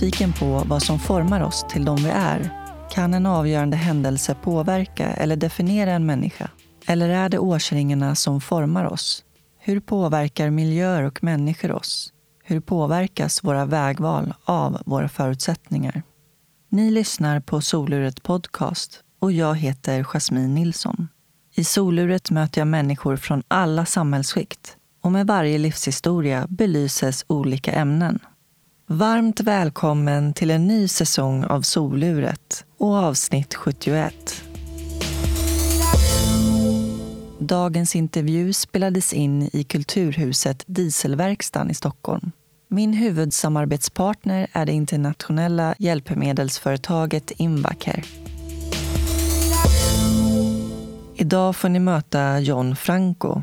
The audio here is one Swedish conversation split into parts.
Nyfiken på vad som formar oss till de vi är. Kan en avgörande händelse påverka eller definiera en människa? Eller är det årsringarna som formar oss? Hur påverkar miljöer och människor oss? Hur påverkas våra vägval av våra förutsättningar? Ni lyssnar på Soluret Podcast och jag heter Jasmine Nilsson. I Soluret möter jag människor från alla samhällsskikt och med varje livshistoria belyses olika ämnen. Varmt välkommen till en ny säsong av Soluret och avsnitt 71. Dagens intervju spelades in i Kulturhuset Dieselverkstan i Stockholm. Min huvudsamarbetspartner är det internationella hjälpmedelsföretaget Invacare. Idag får ni möta John Franco.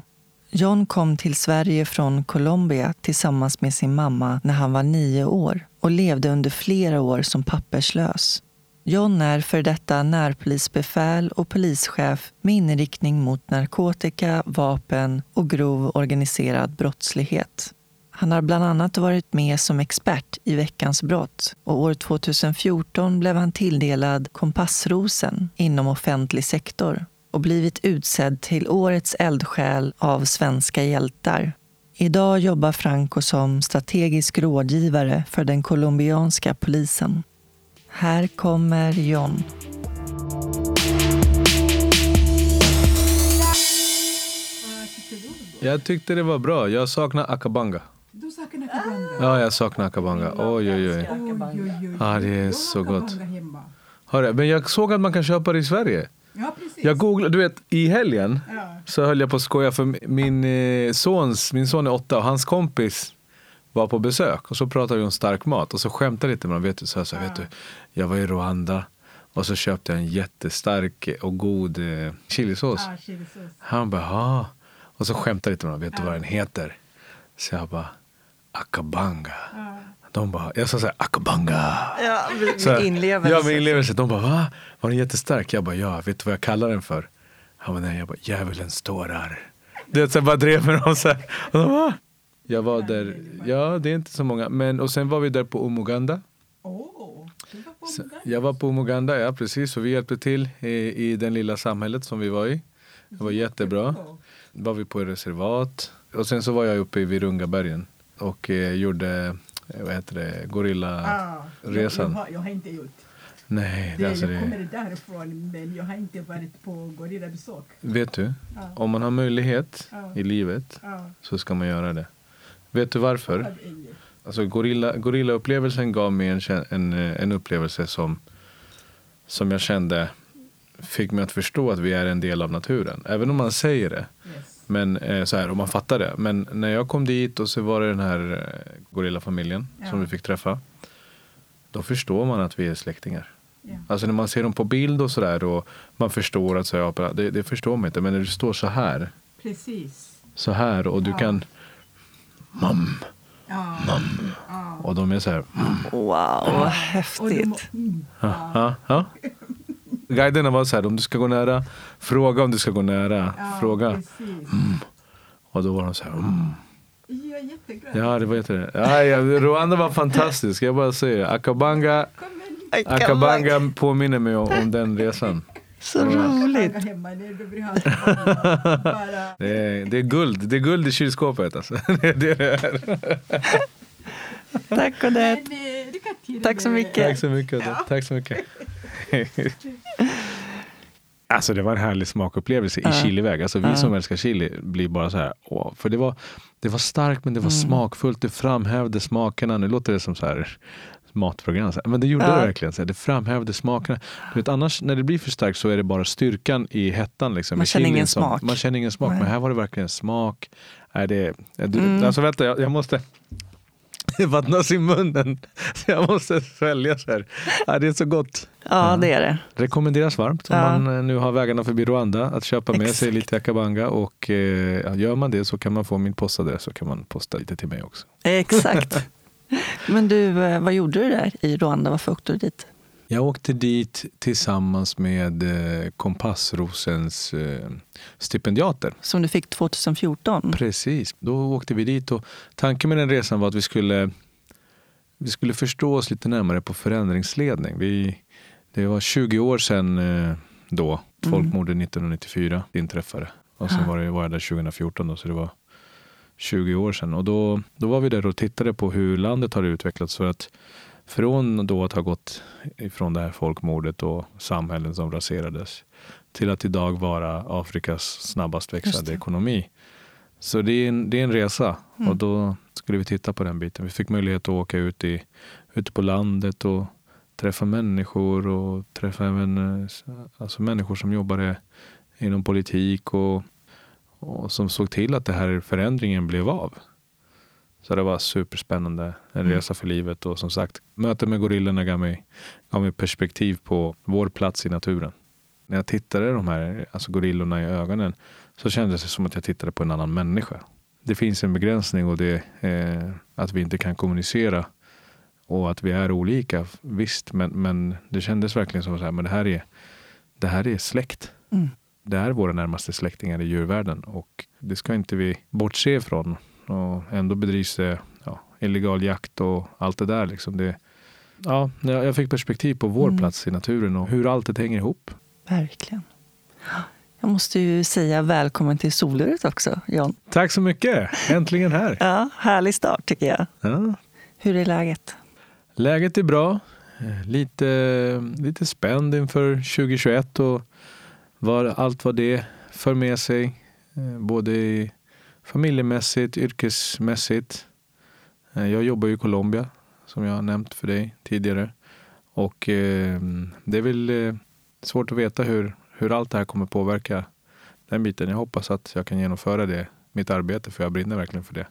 John kom till Sverige från Colombia tillsammans med sin mamma när han var nio år och levde under flera år som papperslös. John är för detta närpolisbefäl och polischef med inriktning mot narkotika, vapen och grov organiserad brottslighet. Han har bland annat varit med som expert i Veckans brott och år 2014 blev han tilldelad Kompassrosen inom offentlig sektor och blivit utsedd till Årets eldsjäl av Svenska hjältar. Idag jobbar Franco som strategisk rådgivare för den colombianska polisen. Här kommer John. Jag tyckte det var bra. Jag saknar akabanga. Du saknar akabanga? Ja, jag saknar akabanga. Oj, oj, oj. Ja, det är så gott. Hörru, men jag såg att man kan köpa det i Sverige. Ja, precis. Jag googlade, du vet i helgen Ja. så höll jag på att skoja för min eh, sons, min son är åtta och hans kompis var på besök och så pratade vi om stark mat och så skämtade lite med dem. Vet du, så jag sa, vet du, jag var i Rwanda och så köpte jag en jättestark och god eh, chilisås. Ah, chilisås. Han bara, ja. Och så skämtade lite med dem, vet du vad den heter? Så jag bara, akabanga. De bara, jag sa så här, akabanga. Ja, Så här, med inlevelse. Ja, med inlevelse. De bara, va? Var den jättestark? Jag bara, ja. Vet du vad jag kallar den för? Han bara, nej. Jag bara, djävulens tårar. Det är så bara drev med dem så här. Och de bara, jag var där, ja det är inte så många. Men, och sen var vi där på du på Så. Jag var på Umuganda, ja precis. Och vi hjälpte till i, i den lilla samhället som vi var i. Det var jättebra. var vi på reservat. Och sen så var jag uppe i Virungabergen och eh, gjorde, vad heter det, gorilla-resan. Ah, jag, jag, jag har inte gjort. Nej, Det, det, alltså jag kommer det, därifrån men jag har inte varit på gorillabesök. vet du, Ja. om man har möjlighet Ja. i livet Ja. så ska man göra det. Vet du varför? Alltså gorilla, gorilla-upplevelsen gav mig en, en, eh, en upplevelse som, som jag kände fick mig att förstå att vi är en del av naturen. Även om man säger det. Yes. Men eh, så här, och man fattar det. Men när jag kom dit och så var det den här eh, gorillafamiljen som Ja. vi fick träffa. Då förstår man att vi är släktingar. Ja. Alltså när man ser dem på bild och sådär och man förstår att så, ja, det, det förstår man inte. Men när du står så här, Precis. så här och du Ja. kan mam, Ja. mam. Ja. Och de är så här. Mm. Wow, vad häftigt. mm, ja. Guiderna var så här, om du ska gå nära, fråga om du ska gå nära. ja, Fråga. Precis. Och då var de så här. Mm. Jag är jätteglad. Ja, det var jätte... Ja, ja, Rwanda var fantastisk. Jag bara säger Akabanga. Akabanga påminner mig om, om den resan. Så roligt. Det är det är, det är guld. Det är guld i kylskåpet. Alltså. Det är det det är. Tack och det. Men, eh, Tack så mycket. Tack så mycket. Odette. Tack så mycket. Alltså det var en härlig smakupplevelse i Ja. chiliväg. Alltså vi Ja. som älskar chili blir bara så här. Åh, för det var, det var starkt men det var Mm. smakfullt. Det framhävde smakerna. Nu låter det som så här matprogram. Men det gjorde Ja. det verkligen. Så. Det framhävde smakerna. Du vet, annars när det blir för starkt så är det bara styrkan i hettan. Liksom, Man i känner ingen som- smak. Man känner ingen smak. Nej. Men här var det verkligen smak. Nej, det, du, Mm. Alltså vänta, jag, jag måste det vattnas i munnen. Så jag måste svälja så här. Ja, det är så gott. Ja, det är det. Rekommenderas varmt om Ja. man eh, nu har vägarna förbi Rwanda att köpa med sig Exakt. lite akabanga. Och eh, ja, gör man det så kan man få min postadress så kan man posta lite till mig också. Exakt. Men du, eh, vad gjorde du där i Rwanda? Varför åkte du dit? Jag åkte dit tillsammans med eh, Kompassrosens eh, stipendiater. Som du fick 2014? Precis, då åkte vi dit och tanken med den resan var att vi skulle vi skulle förstå oss lite närmare på förändringsledning. Vi, det var 20 år sedan eh, då folkmordet 1994 inträffade. Och sen Ja. var, det, var jag där 2014 då, så det var 20 år sedan. Och då, då var vi där och tittade på hur landet har utvecklats. För att från då att ha gått ifrån det här folkmordet och samhällen som raserades till att idag vara Afrikas snabbast växande ekonomi. Så det är en, det är en resa Mm. och då skulle vi titta på den biten. Vi fick möjlighet att åka ut i, ute på landet och träffa människor och träffa även eh, alltså människor som jobbade inom politik och, och som såg till att det här förändringen blev av. Så det var superspännande, en Mm. resa för livet och som sagt, mötet med gorillorna gav mig, gav mig perspektiv på vår plats i naturen. När jag tittade de här alltså gorillorna i ögonen så kändes det som att jag tittade på en annan människa. Det finns en begränsning och det är att vi inte kan kommunicera och att vi är olika. Visst, men, men det kändes verkligen som att det, här är, det här är släkt. Mm. Det är våra närmaste släktingar i djurvärlden och det ska inte vi bortse ifrån. Och ändå bedrivs det ja, illegal jakt och allt det där. Liksom det, ja, jag fick perspektiv på vår Mm. plats i naturen och hur allt det hänger ihop. Verkligen. Jag måste ju säga välkommen till soluret också, John. Tack så mycket! Äntligen här! Ja, härlig start tycker jag. Ja. Hur är läget? Läget är bra. Eh, Lite, lite spänd inför 2021 och vad, allt vad det för med sig. Eh, Både i familjemässigt, yrkesmässigt. Eh, Jag jobbar ju i Colombia som jag har nämnt för dig tidigare. Och eh, det är väl eh, svårt att veta hur, hur allt det här kommer påverka den biten. Jag hoppas att jag kan genomföra det, mitt arbete, för jag brinner verkligen för det.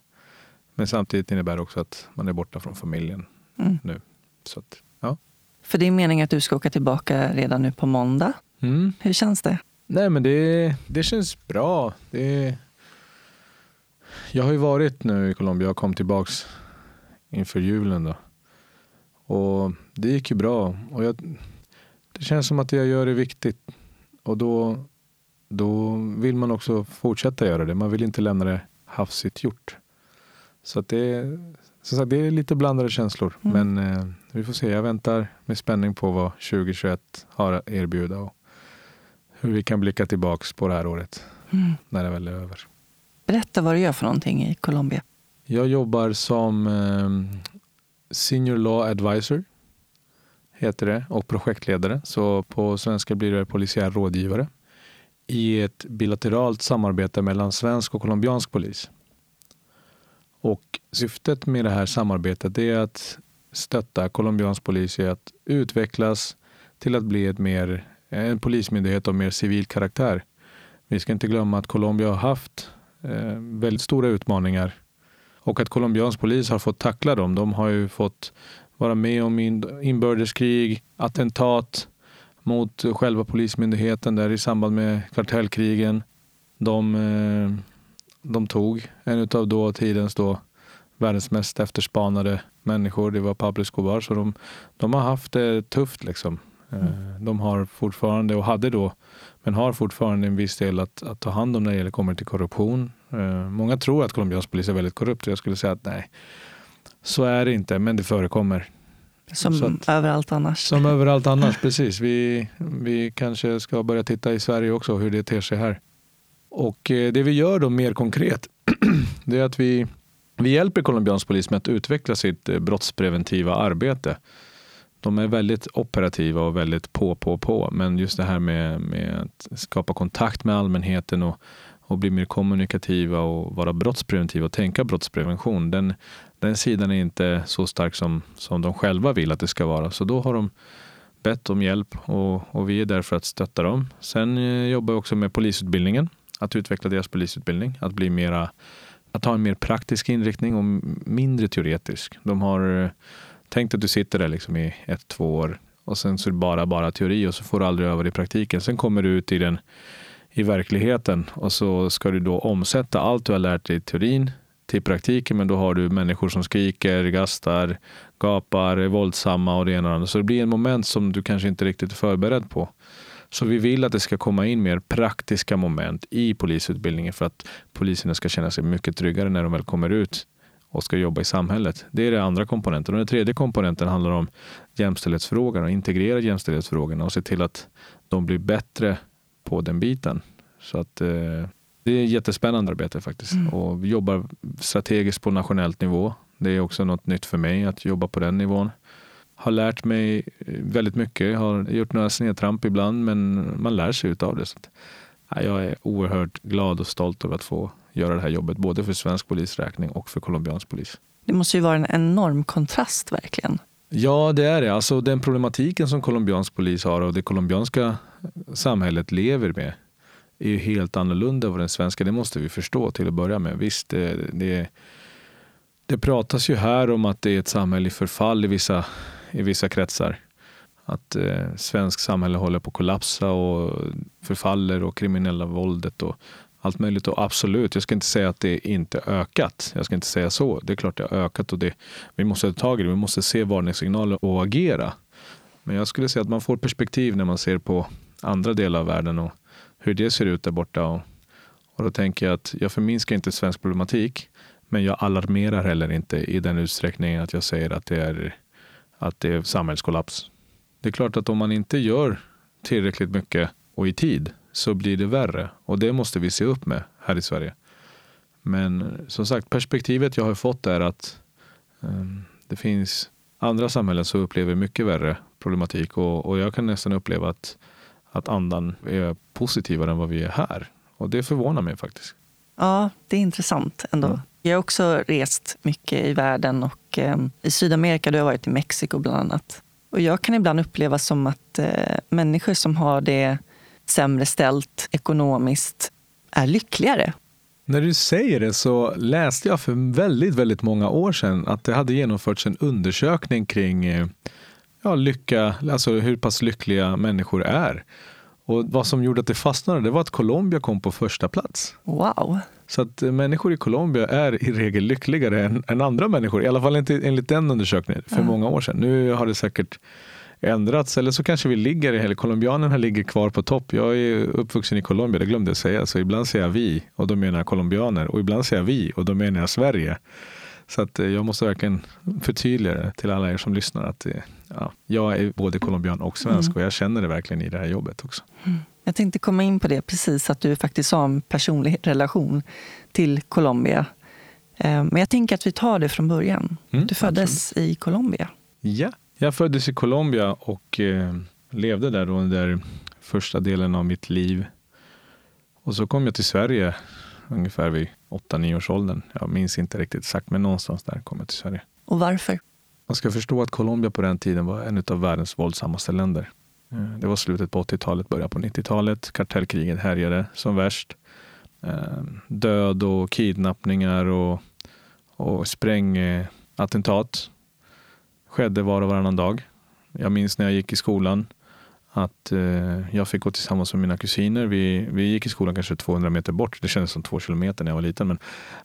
Men samtidigt innebär det också att man är borta från familjen Mm. nu. Så att, ja. För det är meningen att du ska åka tillbaka redan nu på måndag. Mm. Hur känns det? Nej men det, det känns bra. Det, jag har ju varit nu i Colombia och kom tillbaks inför julen då. Och det gick ju bra. Och jag, det känns som att det jag gör är viktigt. Och då, då vill man också fortsätta göra det. Man vill inte lämna det hafsigt gjort. Så att det, som sagt, det är lite blandade känslor. Mm. Men eh, vi får se. Jag väntar med spänning på vad 2021 har att erbjuda. Och hur vi kan blicka tillbaks på det här året Mm. när det väl är över. Berätta vad du gör för någonting i Colombia. Jag jobbar som eh, Senior Law Advisor heter det och projektledare. Så på svenska blir det polisiär rådgivare i ett bilateralt samarbete mellan svensk och colombiansk polis. Och syftet med det här samarbetet är att stötta colombiansk polis i att utvecklas till att bli ett mer, en polismyndighet av mer civil karaktär. Vi ska inte glömma att Colombia har haft eh, väldigt stora utmaningar och att colombiansk polis har fått tackla dem. De har ju fått vara med om in- inbördeskrig, attentat mot själva polismyndigheten där i samband med kartellkrigen. De, eh, de tog en av då tidens då världens mest efterspanade människor. Det var Pablo Escobar. Så de, de har haft det tufft liksom. Eh, De har fortfarande och hade då men har fortfarande en viss del att, att ta hand om när det gäller kommer till korruption. Eh, många tror att colombiansk polis är väldigt korrupt och jag skulle säga att nej, så är det inte, men det förekommer. Som att- överallt annars. Som överallt annars, precis. Vi, vi kanske ska börja titta i Sverige också hur det ter sig här. Och eh, det vi gör då mer konkret, det är att vi, vi hjälper colombiansk polis med att utveckla sitt eh, brottspreventiva arbete. De är väldigt operativa och väldigt på, på, på. Men just det här med, med att skapa kontakt med allmänheten och, och bli mer kommunikativa och vara brottspreventiva och tänka brottsprevention. Den, den sidan är inte så stark som, som de själva vill att det ska vara. Så då har de bett om hjälp och, och vi är där för att stötta dem. Sen eh, jobbar jag också med polisutbildningen. Att utveckla deras polisutbildning. Att bli mera att ha en mer praktisk inriktning och mindre teoretisk. De har eh, tänkt att du sitter där liksom i ett, två år och sen så är det bara, bara teori och så får du aldrig öva det i praktiken. Sen kommer du ut i den i verkligheten och så ska du då omsätta allt du har lärt dig i teorin till praktiken. Men då har du människor som skriker, gastar, gapar, är våldsamma och det ena och det andra. Så det blir en moment som du kanske inte riktigt är förberedd på. Så vi vill att det ska komma in mer praktiska moment i polisutbildningen för att poliserna ska känna sig mycket tryggare när de väl kommer ut och ska jobba i samhället. Det är den andra komponenten. Och den tredje komponenten handlar om jämställdhetsfrågorna, integrera jämställdhetsfrågorna och se till att de blir bättre på den biten. Så att eh, det är ett jättespännande arbete faktiskt. Mm. Och vi jobbar strategiskt på nationellt nivå. Det är också något nytt för mig att jobba på den nivån. Har lärt mig eh, väldigt mycket, har gjort några snedtramp ibland men man lär sig utav det. Så att, ja, jag är oerhört glad och stolt över att få göra det här jobbet både för svensk polis räkning och för colombiansk polis. Det måste ju vara en enorm kontrast verkligen. Ja, det är det. Alltså den problematiken som colombiansk polis har och det colombianska samhället lever med är ju helt annorlunda än den svenska. Det måste vi förstå till att börja med. Visst, det, det, det pratas ju här om att det är ett samhälle i förfall i vissa, i vissa kretsar. Att eh, svensk samhälle håller på att kollapsa och förfaller och kriminella våldet och allt möjligt. Och absolut, jag ska inte säga att det inte ökat. Jag ska inte säga så. Det är klart det har ökat och det, vi måste ta tag i det. Vi måste se varningssignaler och agera. Men jag skulle säga att man får perspektiv när man ser på andra delar av världen och hur det ser ut där borta. Och, och då tänker jag att jag förminskar inte svensk problematik, men jag alarmerar heller inte i den utsträckningen att jag säger att det är, att det är samhällskollaps. Det är klart att om man inte gör tillräckligt mycket och i tid så blir det värre. Och det måste vi se upp med här i Sverige. Men som sagt, perspektivet jag har fått är att um, det finns andra samhällen som upplever mycket värre problematik och, och jag kan nästan uppleva att, att andan är positivare än vad vi är här. Och det förvånar mig faktiskt. Ja, det är intressant ändå. Mm. Jag har också rest mycket i världen och eh, i Sydamerika, då har varit i Mexiko bland annat. Och jag kan ibland uppleva som att eh, människor som har det sämre ställt ekonomiskt är lyckligare. När du säger det så läste jag för väldigt, väldigt många år sedan att det hade genomförts en undersökning kring eh, ja, lycka, alltså hur pass lyckliga människor är. Och vad som gjorde att det fastnade det var att Colombia kom på första plats. Wow. Så att eh, människor i Colombia är i regel lyckligare än, än andra människor. I alla fall inte enligt den undersökningen för Mm. många år sedan. Nu har det säkert ändrats eller så kanske vi ligger, eller colombianerna ligger kvar på topp. Jag är uppvuxen i Colombia, det glömde jag säga. Så ibland säger jag vi och då menar jag colombianer och ibland säger jag vi och då menar jag Sverige. Så att eh, jag måste verkligen förtydliga det till alla er som lyssnar att eh, ja, jag är både colombian och svensk Mm. och jag känner det verkligen i det här jobbet också. Jag tänkte komma in på det precis, att du faktiskt har en personlig relation till Colombia. Eh, Men jag tänker att vi tar det från början. Mm, Du föddes i Colombia. Ja, jag föddes i Colombia och eh, levde där under första delen av mitt liv. Och så kom jag till Sverige ungefär vid 8-9 års åldern. Jag minns inte riktigt exakt, men någonstans där kom jag till Sverige. Och varför? Man ska förstå att Colombia på den tiden var en av världens våldsammaste länder. Eh, Det var slutet på 80-talet, början på 90-talet. Kartellkriget härjade som värst. Eh, Död och kidnappningar och, och sprängattentat skedde var och varannan dag. Jag minns när jag gick i skolan att eh, jag fick gå tillsammans med mina kusiner. Vi, vi gick i skolan kanske 200 meter bort. Det kändes som två kilometer när jag var liten. Men,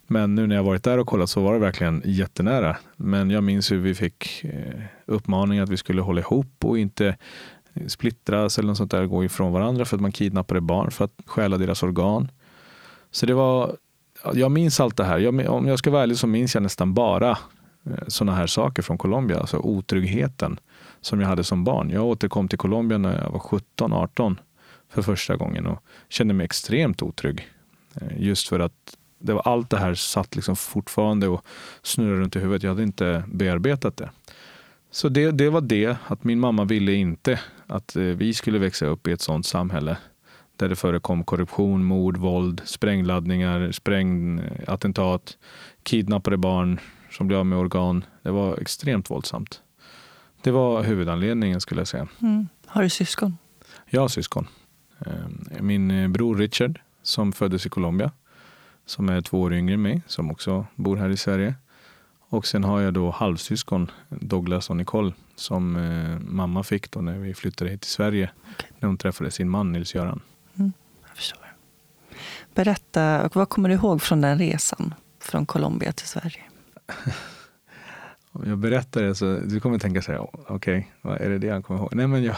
men nu när jag varit där och kollat så var det verkligen jättenära. Men jag minns hur vi fick eh, uppmaning att vi skulle hålla ihop och inte eh, splittras eller något sånt där, gå ifrån varandra för att man kidnappade barn för att stjäla deras organ. Så det var, jag minns allt det här. Jag, om jag ska vara ärlig så minns jag nästan bara Eh, sådana här saker från Colombia. Alltså otryggheten som jag hade som barn. Jag återkom till Colombia när jag var 17-18 för första gången och kände mig extremt otrygg. Eh, just för att det var allt det här satt liksom fortfarande och snurrade runt i huvudet. Jag hade inte bearbetat det. Så det, det var det, att min mamma ville inte att eh, vi skulle växa upp i ett sådant samhälle där det förekom korruption, mord, våld, sprängladdningar, sprängattentat, kidnappade barn som blev av med organ. Det var extremt våldsamt. Det var huvudanledningen skulle jag säga. Mm. Har du syskon? Jag har syskon. Eh, Min eh, bror Richard som föddes i Colombia, som är två år yngre än mig, som också bor här i Sverige. Och sen har jag då halvsyskon, Douglas och Nicole, som eh, mamma fick då när vi flyttade hit till Sverige. Okej. När hon träffade sin man Nils-Göran. Jag förstår. Berätta, och vad kommer du ihåg från den resan? Från Colombia till Sverige? Om jag berättar det så du kommer tänka så här, okej, vad är det det han kommer ihåg? Nej men jag,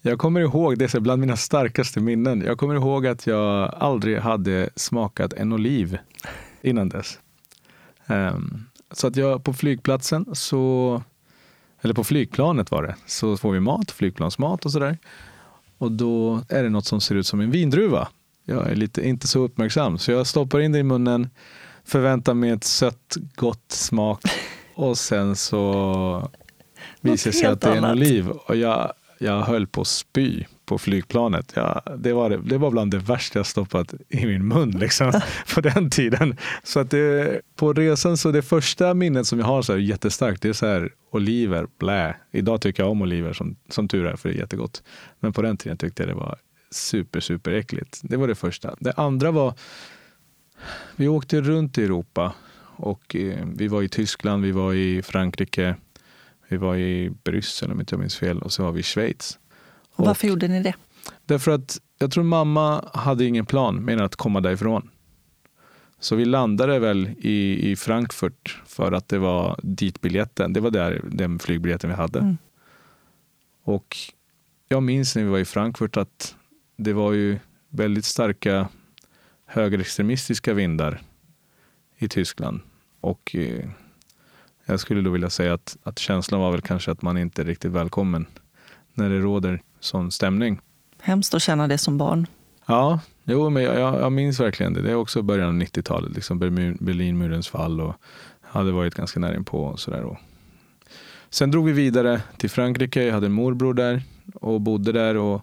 jag kommer ihåg, det är bland mina starkaste minnen. Jag kommer ihåg att jag aldrig hade smakat en oliv innan dess. Um, så att jag på flygplatsen så, eller på flygplanet var det, så får vi mat, flygplansmat och sådär. Och då är det något som ser ut som en vindruva. Jag är lite, inte så uppmärksam, så jag stoppar in det i munnen, förväntar mig ett sött, gott smak och sen så visar det sig att det är en annat. oliv. Och jag, jag höll på att spy på flygplanet. Jag, det, var, det, det var bland det värsta jag stoppat i min mun liksom, på den tiden. Så att det, på resan, så det första minnet som jag har så här jättestarkt, det är så här oliver, blä. Idag tycker jag om oliver som, som tur är, för det är jättegott. Men på den tiden tyckte jag det var super, super äckligt. Det var det första. Det andra var, vi åkte runt i Europa och eh, vi var i Tyskland, vi var i Frankrike, vi var i Bryssel om inte jag minns fel och så var vi i Schweiz. Och varför gjorde ni det? Därför att jag tror mamma hade ingen plan med att komma därifrån. Så vi landade väl i, i Frankfurt för att det var dit biljetten. Det var där, den flygbiljetten vi hade. Mm. Och jag minns när vi var i Frankfurt att det var ju väldigt starka högerextremistiska vindar i Tyskland. Och eh, jag skulle då vilja säga att, att känslan var väl kanske att man inte är riktigt välkommen när det råder sån stämning. Hemskt att känna det som barn. Ja, jo, men jag, jag, jag minns verkligen det. Det är också början av 90-talet, liksom Berlinmurens fall och hade varit ganska nära inpå och sådär. Sen drog vi vidare till Frankrike. Jag hade en morbror där och bodde där och,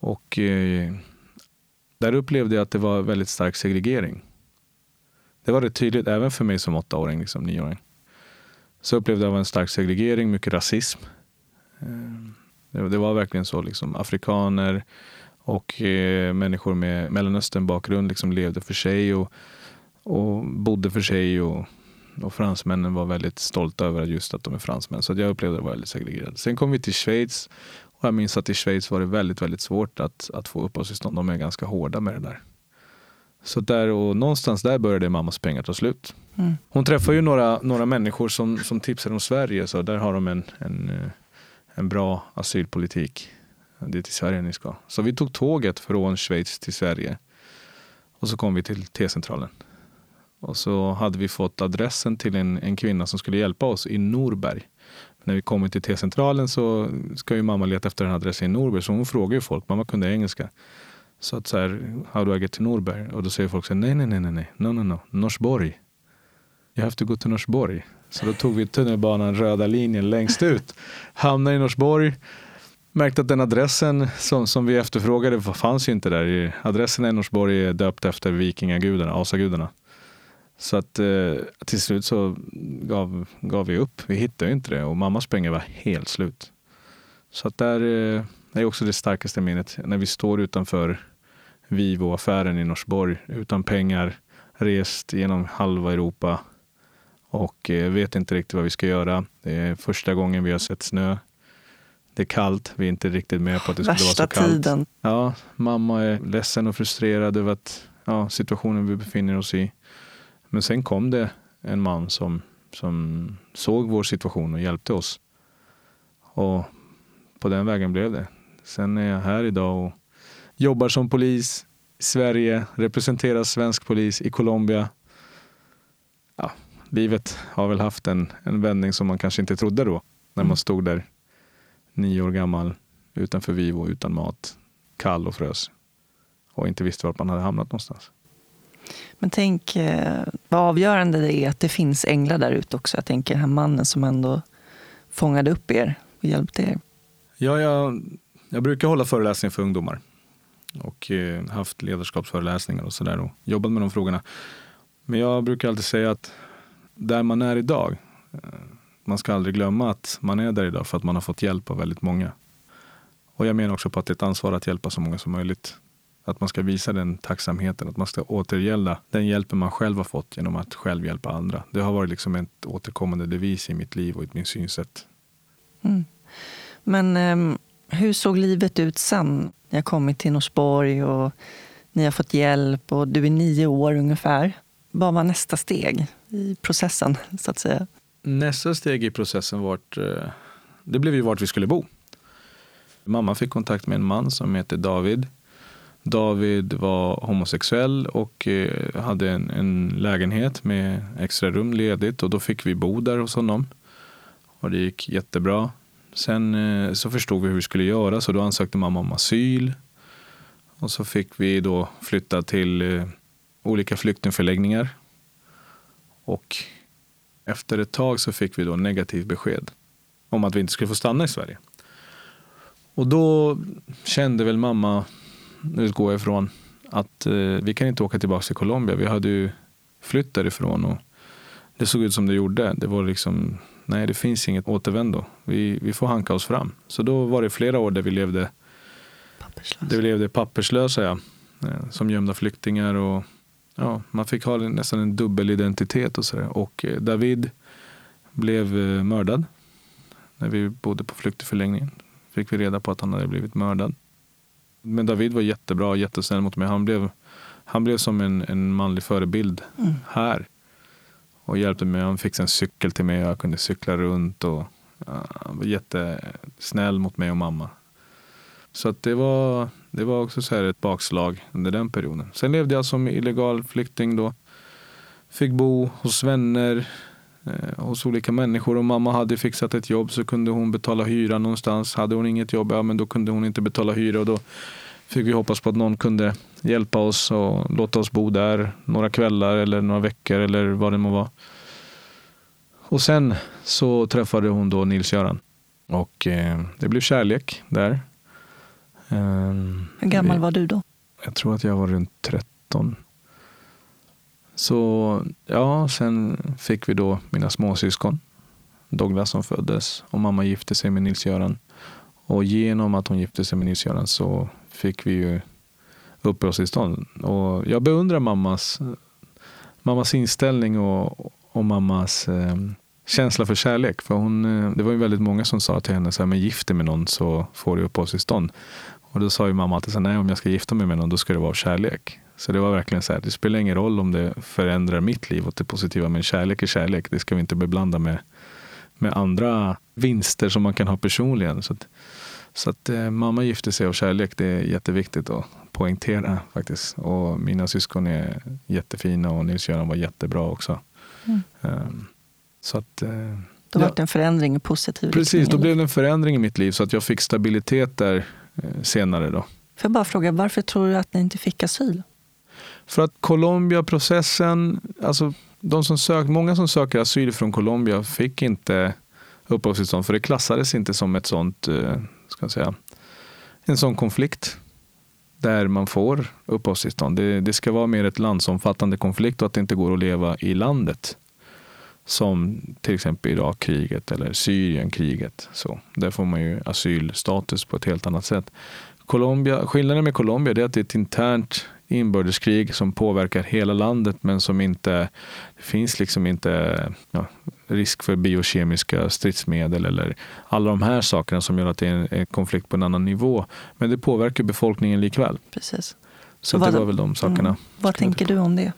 och eh, där upplevde jag att det var väldigt stark segregering. Det var rätt tydligt även för mig som åttaåring, liksom nioåring. Så upplevde jag en stark segregering, mycket rasism. Eh, det, var verkligen så, liksom afrikaner och eh, människor med Mellanöstern-bakgrund liksom levde för sig och, och bodde för sig. Och, och fransmännen var väldigt stolta över just att de är fransmän. Så jag upplevde det var väldigt segregerat. Sen kom vi till Schweiz jag minns att i Schweiz var det väldigt, väldigt svårt att, att få uppehållstillstånd. De är ganska hårda med det där. Så där och någonstans där började mammas pengar ta slut. Mm. Hon träffar ju några, några människor som, som tipsar om Sverige. Så där har de en, en, eh, en bra asylpolitik. Det är till Sverige ni ska. Så vi tog tåget från Schweiz till Sverige. Och så kom vi till T-centralen. Och så hade vi fått adressen till en, en kvinna som skulle hjälpa oss i Norberg. När vi kommer till T-centralen så ska ju mamma leta efter en adress i Norberg. Så hon frågar ju folk. Mamma kunde engelska. Så att så här, how do I get to Norberg? Och då säger folk så här, nej, nej, nej, nej, nej, no, no, no, Norsborg. You have to go to Norsborg. Så då tog vi tunnelbanan röda linjen längst ut. Hamnade i Norsborg. Märkte att den adressen som, som vi efterfrågade fanns ju inte där. Adressen i Norsborg är döpt efter vikingagudarna, asagudarna. Så att eh, till slut så gav, gav vi upp. Vi hittade inte det och mammas pengar var helt slut. Så att där eh, är också det starkaste minnet. När vi står utanför Vivo-affären i Norsborg utan pengar, rest genom halva Europa och eh, vet inte riktigt vad vi ska göra. Det är första gången vi har sett snö. Det är kallt, vi är inte riktigt med på att det skulle vara Värsta så kallt. tiden. Ja, mamma är ledsen och frustrerad över att, ja, situationen vi befinner oss i. Men sen kom det en man som, som såg vår situation och hjälpte oss. Och på den vägen blev det. Sen är jag här idag och jobbar som polis i Sverige, representerar svensk polis i Colombia. Ja, livet har väl haft en, en vändning som man kanske inte trodde då. När Mm. man stod där nio år gammal utanför Vivo utan mat, kall och frös och inte visste vart man hade hamnat någonstans. Men tänk eh, vad avgörande det är att det finns änglar där ute också. Jag tänker den här mannen som ändå fångade upp er och hjälpte er. Ja, jag, jag brukar hålla föreläsningar för ungdomar och eh, haft ledarskapsföreläsningar och sådär och jobbat med de frågorna. Men jag brukar alltid säga att där man är idag, eh, man ska aldrig glömma att man är där idag för att man har fått hjälp av väldigt många. Och jag menar också på att det är ett ansvar att hjälpa så många som möjligt. Att man ska visa den tacksamheten, att man ska återgälda den hjälpen man själv har fått genom att själv hjälpa andra. Det har varit liksom ett återkommande devis i mitt liv och i min synsätt. Mm. Men ehm, hur såg livet ut sen? Ni har kommit till Norsborg och ni har fått hjälp och du är nio år ungefär. Vad var nästa steg i processen, så att säga? Nästa steg i processen vart, eh, det blev ju vart vi skulle bo. Mamma fick kontakt med en man som heter David. David var homosexuell och eh, hade en, en lägenhet med extra rum ledigt och då fick vi bo där hos honom. Och det gick jättebra. Sen eh, så förstod vi hur vi skulle göra så då ansökte mamma om asyl. Och så fick vi då flytta till eh, olika flyktingförläggningar. Och efter ett tag så fick vi då negativt besked om att vi inte skulle få stanna i Sverige. Och då kände väl mamma, utgår jag ifrån, att eh, vi kan inte åka tillbaka till Colombia. Vi hade ju flytt därifrån och det såg ut som det gjorde. Det var liksom, nej det finns inget återvändo. Vi, vi får hanka oss fram. Så då var det flera år där vi levde, Papperslös. där vi levde papperslösa, ja. Eh, som gömda flyktingar. Och, ja, man fick ha nästan en dubbel identitet och sådär. Och eh, David blev eh, mördad när vi bodde på flyktingförläggningen. Fick vi reda på att han hade blivit mördad. Men David var jättebra och jättesnäll mot mig. Han blev, han blev som en, en manlig förebild Mm. här. Och hjälpte mig. Han fixade en cykel till mig och jag kunde cykla runt. Och, ja, han var jättesnäll mot mig och mamma. Så det, var, det var också så här ett bakslag under den perioden. Sen levde jag som illegal flykting då. Fick bo hos vänner, eh, hos olika människor. Om mamma hade fixat ett jobb så kunde hon betala hyra någonstans. Hade hon inget jobb, ja men då kunde hon inte betala hyra. Och då fick vi hoppas på att någon kunde hjälpa oss och låta oss bo där några kvällar eller några veckor eller vad det må vara. Och sen så träffade hon då Nils-Göran. Och eh, det blev kärlek där. Ehm, Hur gammal var du då? jag tror att jag var runt 13. Så ja, sen fick vi då mina småsyskon. Douglas som föddes och mamma gifte sig med Nils-Göran. Och genom att hon gifte sig med Nils-Göran så fick vi ju uppehållstillstånd. Och jag beundrar mammas, mammas inställning och, och mammas eh, känsla för kärlek. För hon, eh, det var ju väldigt många som sa till henne så här, men gift dig med någon så får du uppehållstillstånd. Och då sa ju mamma alltid så här, nej om jag ska gifta mig med någon då ska det vara av kärlek. Så det var verkligen så här, det spelar ingen roll om det förändrar mitt liv åt det positiva, men kärlek är kärlek. Det ska vi inte beblanda med, med andra vinster som man kan ha personligen. Så att, så att eh, mamma gifte sig av kärlek, det är jätteviktigt att poängtera faktiskt. Och mina syskon är jättefina och Nils-Göran var jättebra också. Mm. Ehm, så att, eh, Då Ja. var det en förändring i positiv precis, då blev det en förändring i mitt liv så att jag fick stabilitet där eh, senare då. Får jag bara fråga, varför tror du att ni inte fick asyl? För att Colombia-processen, alltså de som sök, många som söker asyl från Colombia fick inte uppehållstillstånd för det klassades inte som ett sånt, eh, ska jag säga, en sån konflikt där man får uppehållstillstånd. Det, det ska vara mer ett landsomfattande konflikt och att det inte går att leva i landet. Som till exempel Irakkriget eller Syrienkriget. Så där får man ju asylstatus på ett helt annat sätt. Colombia, skillnaden med Colombia är att det är ett internt inbördeskrig som påverkar hela landet men som inte, det finns liksom inte ja, risk för biokemiska stridsmedel eller alla de här sakerna som gör att det är en, konflikt på en annan nivå. Men det påverkar befolkningen likväl. Precis. Så Vad- det var väl de sakerna. Mm. Vad tänker du om det?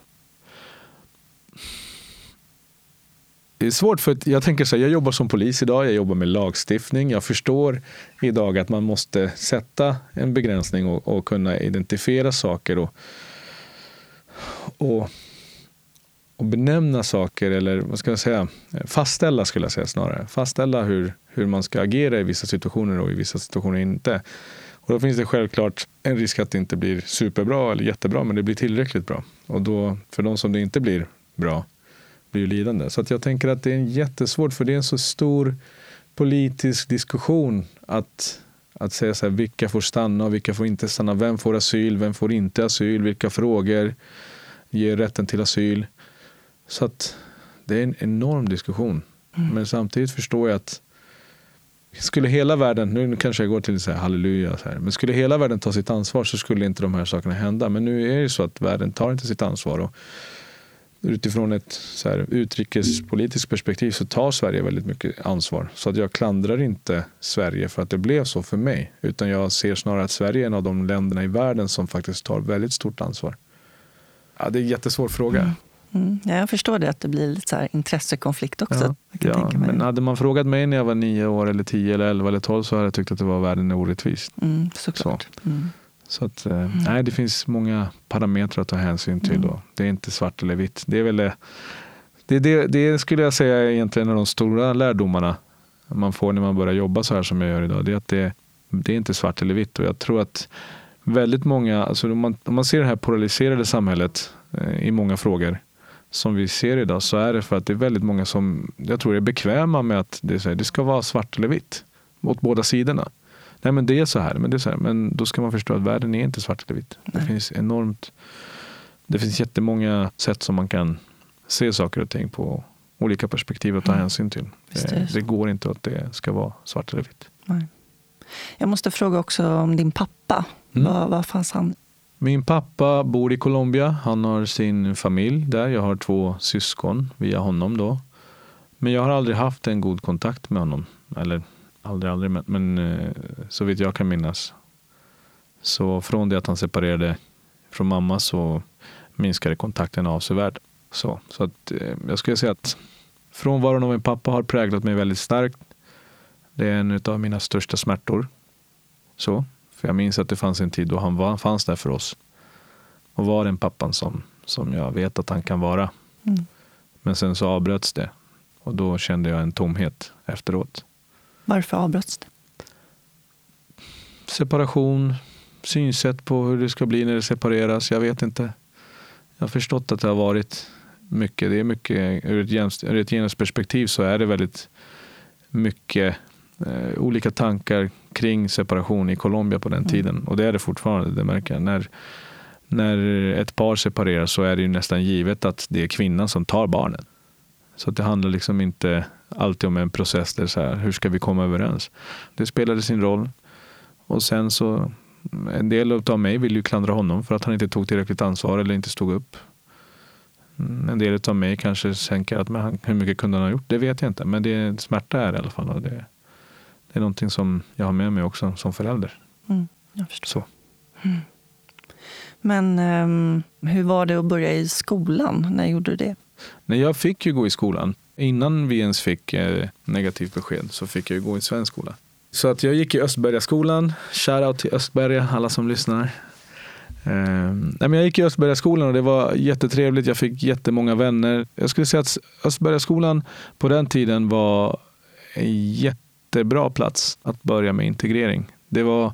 Det är svårt för att jag tänker så här, jag jobbar som polis idag, jag jobbar med lagstiftning. Jag förstår idag att man måste sätta en begränsning och, och kunna identifiera saker och, och, och benämna saker eller vad ska jag säga, fastställa skulle jag säga snarare. Fastställa hur, hur man ska agera i vissa situationer och i vissa situationer inte. Och då finns det självklart en risk att det inte blir superbra eller jättebra men det blir tillräckligt bra. Och då för de som det inte blir bra blir lidande. Så att jag tänker att det är jättesvårt för det är en så stor politisk diskussion att, att säga så här, vilka får stanna och vilka får inte stanna. Vem får asyl, vem får inte asyl, vilka frågor ger rätten till asyl. Så att det är en enorm diskussion. Men samtidigt förstår jag att skulle hela världen, nu kanske jag går till så här halleluja, så här, men skulle hela världen ta sitt ansvar så skulle inte de här sakerna hända. Men nu är det så att världen tar inte sitt ansvar. Och utifrån ett så här, utrikespolitiskt perspektiv så tar Sverige väldigt mycket ansvar. Så att jag klandrar inte Sverige för att det blev så för mig. Utan jag ser snarare att Sverige är en av de länderna i världen som faktiskt tar väldigt stort ansvar. Ja, det är en jättesvår fråga. Mm. Ja, jag förstår det, att det blir lite så här intressekonflikt också. Ja, Jag kan ja, tänka mig men hade man frågat mig när jag var nio år, eller tio, eller elva eller tolv så hade jag tyckt att det var världen är orättvist. Mm, såklart. Mm. Så att, eh, nej, det finns många parametrar att ta hänsyn till. Då. Det är inte svart eller vitt. Det, är väl det, det, det, skulle jag säga är egentligen en av de stora lärdomarna man får när man börjar jobba så här som jag gör idag. Det är att det, det är inte svart eller vitt. Och jag tror att väldigt många, alltså om, man, om man ser det här polariserade samhället eh, i många frågor som vi ser idag så är det för att det är väldigt många som jag tror är bekväma med att det, här, det ska vara svart eller vitt åt båda sidorna. Nej men det är så här, men det är så här. Men då ska man förstå att världen är inte svart eller vitt. Det finns enormt Det finns jättemånga sätt som man kan se saker och ting på olika perspektiv att ta Mm. hänsyn till. Är Det, det går inte att det ska vara svart eller vitt. Nej. Jag måste fråga också om din pappa. Mm. Var, var fanns han? Min pappa bor i Colombia. Han har sin familj där. Jag har två syskon via honom då. Men jag har aldrig haft en god kontakt med honom. Eller aldrig, aldrig, men, men eh, så vitt jag kan minnas. Så från det att han separerade från mamma så minskade kontakten avsevärt. Så, så att, eh, jag skulle säga att frånvaron av min pappa har präglat mig väldigt starkt. Det är en av mina största smärtor. Så, för jag minns att det fanns en tid då han var, fanns där för oss. Och var den pappan som, som jag vet att han kan vara. Mm. Men sen så avbröts det. Och då kände jag en tomhet efteråt. Varför avbröts det? Separation, synsätt på hur det ska bli när det separeras. Jag vet inte. Jag har förstått att det har varit mycket. Det är mycket ur ett, genus, ur ett genusperspektiv så är det väldigt mycket eh, olika tankar kring separation i Colombia på den Mm. tiden. Och det är det fortfarande, det märker jag. När, när ett par separerar så är det ju nästan givet att det är kvinnan som tar barnen. Så att det handlar liksom inte alltid om en process där så här, hur ska vi komma överens? Det spelade sin roll. Och sen så, en del av mig vill ju klandra honom för att han inte tog tillräckligt ansvar eller inte stod upp. Mm, En del av mig kanske tänker att men hur mycket kunde han ha gjort? Det vet jag inte. Men det är smärta är i alla fall. Det, det är någonting som jag har med mig också som förälder. Mm, jag förstår. Så. Men ehm, hur var det att börja i skolan? När gjorde du det? Nej, jag fick ju gå i skolan. Innan vi ens fick eh, negativt besked så fick jag ju gå i svensk skola. Så att jag gick i Östbergaskolan. Shoutout till Östberga, alla som lyssnar. Eh, nej, men jag gick i Östbergaskolan och det var jättetrevligt. Jag fick jättemånga vänner. Jag skulle säga att Östbergaskolan på den tiden var en jättebra plats att börja med integrering. Det var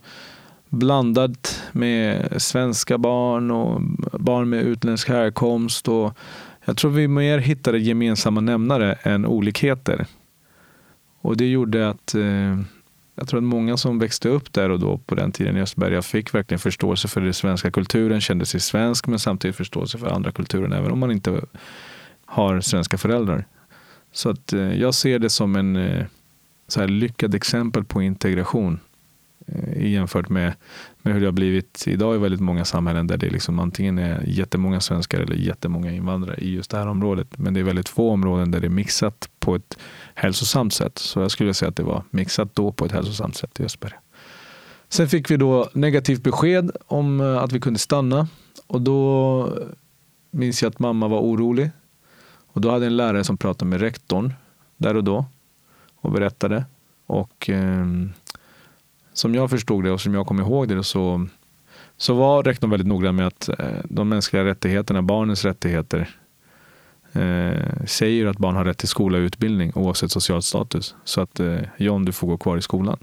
blandat med svenska barn och barn med utländsk härkomst. Och jag tror vi mer hittade gemensamma nämnare än olikheter. Och det gjorde att eh, jag tror att många som växte upp där och då på den tiden i Östberga fick verkligen förståelse för den svenska kulturen, kände sig svensk men samtidigt förståelse för andra kulturen även om man inte har svenska föräldrar. Så att eh, jag ser det som en eh, så här lyckad exempel på integration Eh, jämfört med, med hur det har blivit idag i väldigt många samhällen där det liksom antingen är jättemånga svenskar eller jättemånga invandrare i just det här området. Men det är väldigt få områden där det är mixat på ett hälsosamt sätt. Så jag skulle säga att det var mixat då på ett hälsosamt sätt i Östberga. Sen fick vi då negativt besked om eh, att vi kunde stanna och då minns jag att mamma var orolig. Och då hade jag en lärare som pratade med rektorn där och då och berättade. Och Eh, som jag förstod det och som jag kom ihåg det så, så var rektorn väldigt noggrann med att eh, de mänskliga rättigheterna, barnens rättigheter, eh, säger att barn har rätt till skola och utbildning oavsett social status. Så att eh, John, du får gå kvar i skolan.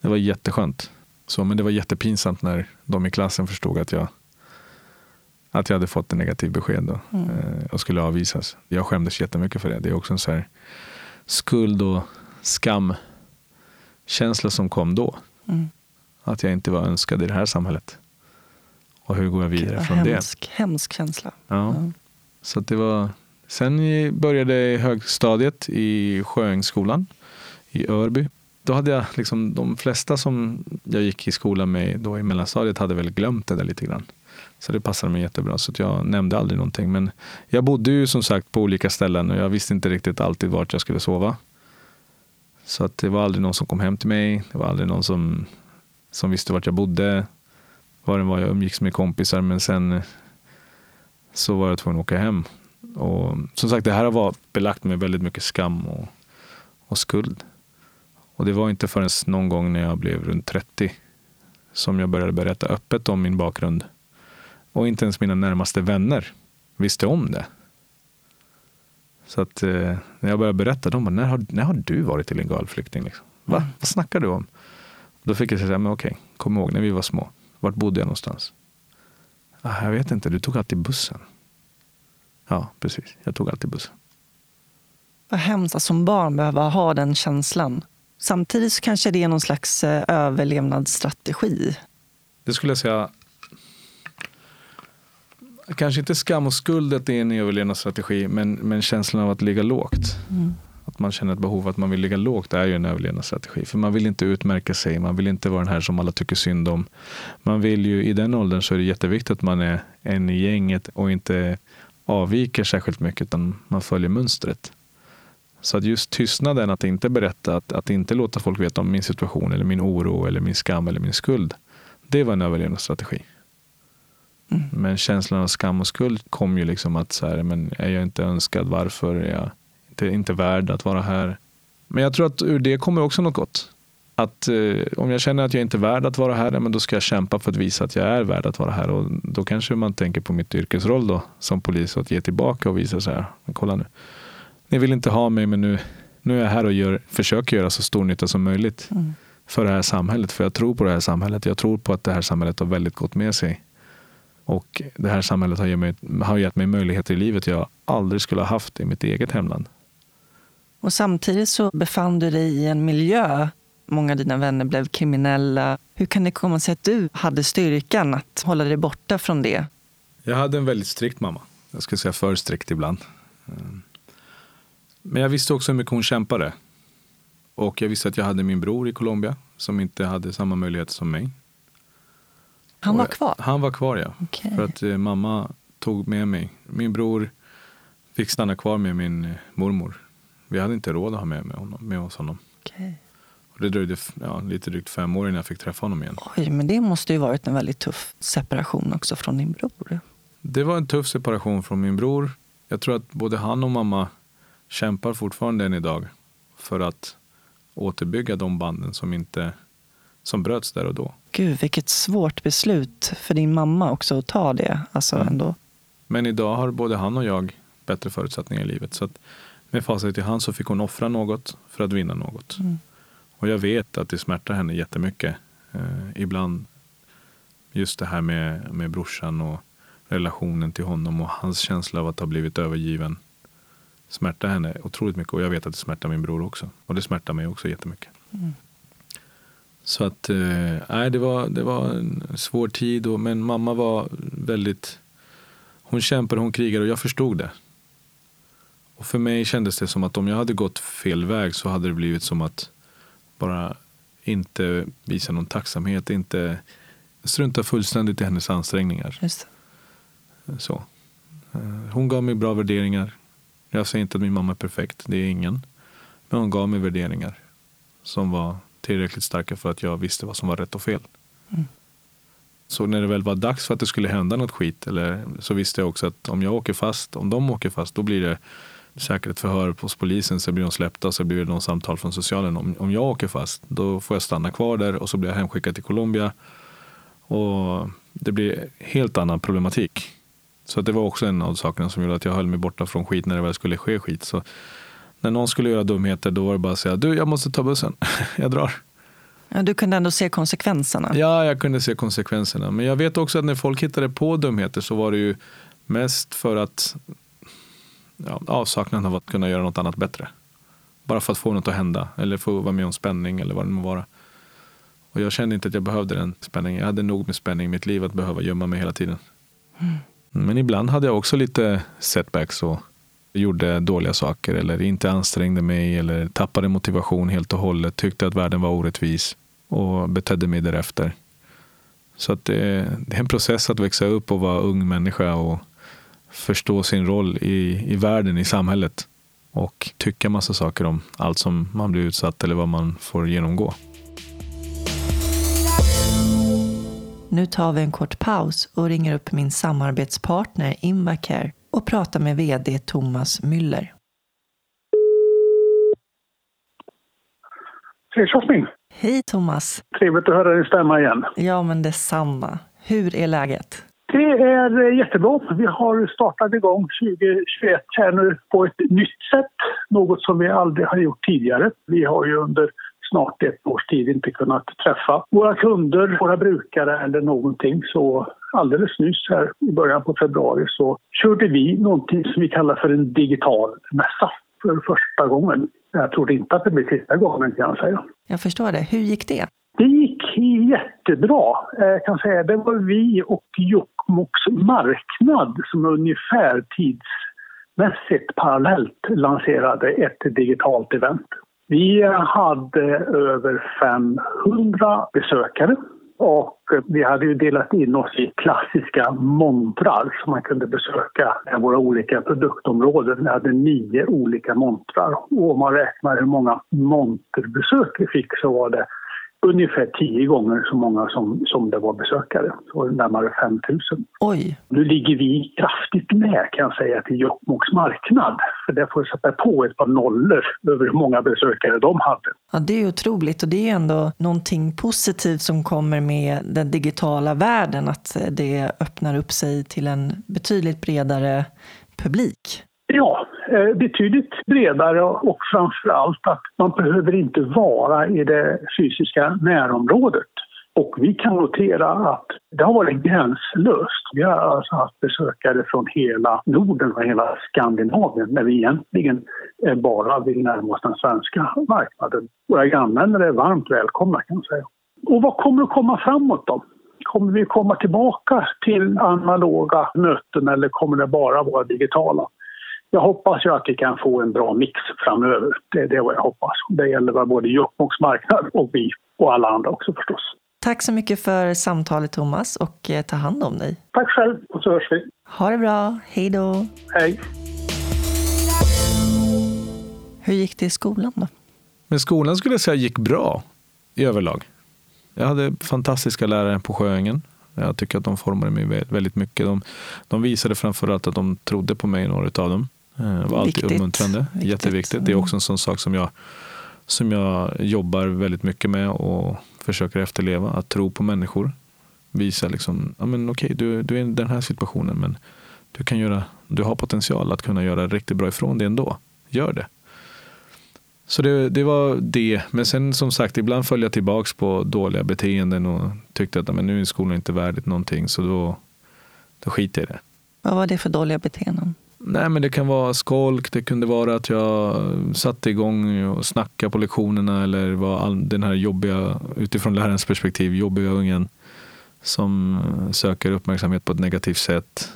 Det var jätteskönt. Så, men det var jättepinsamt när de i klassen förstod att jag, att jag hade fått en negativ besked då, Mm. eh, och skulle avvisas. Jag skämdes jättemycket för det. Det är också en så här skuld och skamkänsla som kom då. Mm. Att jag inte var önskad i det här samhället. Och hur går jag Gud, vidare vad från det? hemsk, hemsk känsla. Ja. Ja. Så det var... Sen började jag i högstadiet i Sjöängsskolan i Örby. Då hade jag liksom, de flesta som jag gick i skolan med då i mellanstadiet hade väl glömt det där lite grann. Så det passade mig jättebra. Så att jag nämnde aldrig någonting. Men jag bodde ju som sagt på olika ställen och jag visste inte riktigt alltid vart jag skulle sova. Så att det var aldrig någon som kom hem till mig. Det var aldrig någon som, som visste vart jag bodde. Var det var jag umgicks med kompisar men sen så var jag tvungen att åka hem. Och som sagt, det här har varit belagt med väldigt mycket skam och, och skuld. Och det var inte förrän någon gång när jag blev runt 30 som jag började berätta öppet om min bakgrund. Och inte ens mina närmaste vänner visste om det. Så att eh, när jag började berätta, de bara, när har, när har du varit illegal flykting? Liksom? Va? Mm. Vad snackar du om? Då fick jag säga, men okej, kom ihåg när vi var små. Vart bodde jag någonstans? Ah, jag vet inte, du tog alltid bussen. Ja, precis. Jag tog alltid bussen. Vad hemskt att som barn behöva ha den känslan. Samtidigt så kanske det är någon slags eh, överlevnadsstrategi. Det skulle jag säga. Kanske inte skam och skuld att det är en överlevnadsstrategi, men, men känslan av att ligga lågt. Att man känner ett behov att man vill ligga lågt är ju en överlevnadsstrategi. För man vill inte utmärka sig, man vill inte vara den här som alla tycker synd om. Man vill ju, i den åldern så är det jätteviktigt att man är en i gänget och inte avviker särskilt mycket utan man följer mönstret. Så att just tystnaden, att inte berätta, att, att inte låta folk veta om min situation eller min oro eller min skam eller min skuld. Det var en överlevnadsstrategi. Men känslan av skam och skuld kom ju liksom att så här, men är jag inte önskad? Varför är jag inte, inte värd att vara här? Men jag tror att ur det kommer också något gott. Att eh, om jag känner att jag inte är värd att vara här, men då ska jag kämpa för att visa att jag är värd att vara här. Och då kanske man tänker på mitt yrkesroll då, som polis och att ge tillbaka och visa så här, kolla nu. Ni vill inte ha mig, men nu, nu är jag här och gör, försöker göra så stor nytta som möjligt för det här samhället. För jag tror på det här samhället. Jag tror på att det här samhället har väldigt gott med sig. Och det här samhället har gett mig, har gett mig möjligheter i livet jag aldrig skulle ha haft i mitt eget hemland. Och samtidigt så befann du dig i en miljö. Många av dina vänner blev kriminella. Hur kan det komma sig att du hade styrkan att hålla dig borta från det? Jag hade en väldigt strikt mamma. Jag skulle säga för strikt ibland. Mm. Men jag visste också hur mycket hon kämpade. Och jag visste att jag hade min bror i Colombia som inte hade samma möjligheter som mig. Han var kvar? Han var kvar, ja. Okej. För att eh, mamma tog med mig. Min bror fick stanna kvar med min eh, mormor. Vi hade inte råd att ha med, med, honom, med oss honom. Okej. Och det dröjde ja, lite drygt fem år innan jag fick träffa honom igen. Oj, men det måste ju varit en väldigt tuff separation också från din bror. Det var en tuff separation från min bror. Jag tror att både han och mamma kämpar fortfarande än idag för att återbygga de banden som inte som bröts där och då. Gud, vilket svårt beslut för din mamma också att ta det. Alltså Mm. ändå. Men idag har både han och jag bättre förutsättningar i livet. Så att med facit i hand så fick hon offra något för att vinna något. Mm. Och jag vet att det smärtar henne jättemycket. Eh, ibland just det här med, med brorsan och relationen till honom och hans känsla av att ha blivit övergiven smärtar henne otroligt mycket. Och jag vet att det smärtar min bror också. Och det smärtar mig också jättemycket. Mm. Så att, eh, nej, det, var, det var en svår tid. Och, men mamma var väldigt, hon kämpade, hon krigade och jag förstod det. Och för mig kändes det som att om jag hade gått fel väg så hade det blivit som att bara inte visa någon tacksamhet, inte strunta fullständigt i hennes ansträngningar. Just. Så. Eh, Hon gav mig bra värderingar. Jag säger inte att min mamma är perfekt, det är ingen. Men hon gav mig värderingar som var tillräckligt starka för att jag visste vad som var rätt och fel. Mm. Så när det väl var dags för att det skulle hända något skit eller, så visste jag också att om jag åker fast, om de åker fast, då blir det säkert förhör hos polisen, så blir de släppta så blir det någon samtal från socialen. Om, om jag åker fast, då får jag stanna kvar där och så blir jag hemskickad till Colombia. Och det blir helt annan problematik. Så att det var också en av sakerna som gjorde att jag höll mig borta från skit när det väl skulle ske skit. Så när någon skulle göra dumheter då var det bara att säga du jag måste ta bussen, jag drar. Ja, du kunde ändå se konsekvenserna. Ja, jag kunde se konsekvenserna. Men jag vet också att när folk hittade på dumheter så var det ju mest för att ja, avsaknaden av att kunna göra något annat bättre. Bara för att få något att hända eller få vara med om spänning eller vad det må vara. Och jag kände inte att jag behövde den spänningen. Jag hade nog med spänning i mitt liv att behöva gömma mig hela tiden. Men ibland hade jag också lite setbacks och gjorde dåliga saker eller inte ansträngde mig eller tappade motivation helt och hållet. Tyckte att världen var orättvis och betedde mig därefter. Så att det, det är en process att växa upp och vara ung människa och förstå sin roll i, i världen, i samhället och tycka massa saker om allt som man blir utsatt eller vad man får genomgå. Nu tar vi en kort paus och ringer upp min samarbetspartner Invacare och pratar med VD Thomas Müller. Fredrik Schwarzmin. Hej Thomas! Trevligt att höra din stämma igen. Ja, men detsamma. Hur är läget? Det är eh, jättebra. Vi har startat igång 2021 här nu på ett nytt sätt. Något som vi aldrig har gjort tidigare. Vi har ju under snart ett års tid inte kunnat träffa våra kunder, våra brukare eller någonting. Så alldeles nyss här i början på februari så körde vi någonting som vi kallar för en digital mässa för första gången. Jag tror inte att det blir sista gången kan jag säga. Jag förstår det. Hur gick det? Det gick jättebra. Eh, Jag kan säga det var vi och Jokkmokks marknad som ungefär tidsmässigt parallellt lanserade ett digitalt event. Vi hade över 500 besökare och vi hade ju delat in oss i klassiska montrar som man kunde besöka i våra olika produktområden. Vi hade nio olika montrar och om man räknar hur många monterbesök vi fick så var det ungefär tio gånger så många som, som det var besökare, så närmare 5 000. Oj, Nu ligger vi kraftigt med kan jag säga till Jokkmokks marknad. För det får sätta på ett par nollor över hur många besökare de hade. ja, det är otroligt och det är ändå någonting positivt som kommer med den digitala världen, att det öppnar upp sig till en betydligt bredare publik. Ja, Eh, betydligt bredare och framför allt att man behöver inte vara i det fysiska närområdet. Och vi kan notera att det har varit gränslöst. Vi har alltså haft besökare från hela Norden och hela Skandinavien när vi egentligen bara vill närma oss den svenska marknaden. Våra grannländer är varmt välkomna kan jag säga. Och vad kommer att komma framåt då? Kommer vi komma tillbaka till analoga möten eller kommer det bara vara digitala? Jag hoppas ju att vi kan få en bra mix framöver. Det är det vad jag hoppas. Det gäller både Jokkmokks marknad och vi och alla andra också förstås. Tack så mycket för samtalet Thomas och eh, ta hand om dig. Tack själv och så hörs vi. Ha det bra, hej då! Hej! Hur gick det i skolan då? Men skolan skulle jag säga gick bra i överlag. Jag hade fantastiska lärare på Sjöängen. Jag tycker att de formade mig vä- väldigt mycket. De, de visade framförallt att de trodde på mig, några av dem. Eh, Det var alltid Viktigt. uppmuntrande. Viktigt. Jätteviktigt. Det är Mm. också en sån sak som jag, som jag jobbar väldigt mycket med och försöker efterleva. Att tro på människor. Visa liksom, ja men okej, du, du är i den här situationen men du, kan göra, du har potential att kunna göra riktigt bra ifrån det ändå. Gör det. Så det, det var det. Men sen som sagt, ibland föll jag tillbaks på dåliga beteenden och tyckte att men nu är skolan inte värdigt någonting. Så då, då skiter jag i det. Vad var det för dåliga beteenden? Nej, men det kan vara skolk, det kunde vara att jag satte igång och snackade på lektionerna eller var all, den här jobbiga, utifrån lärarens perspektiv, jobbiga ungen som eh, söker uppmärksamhet på ett negativt sätt.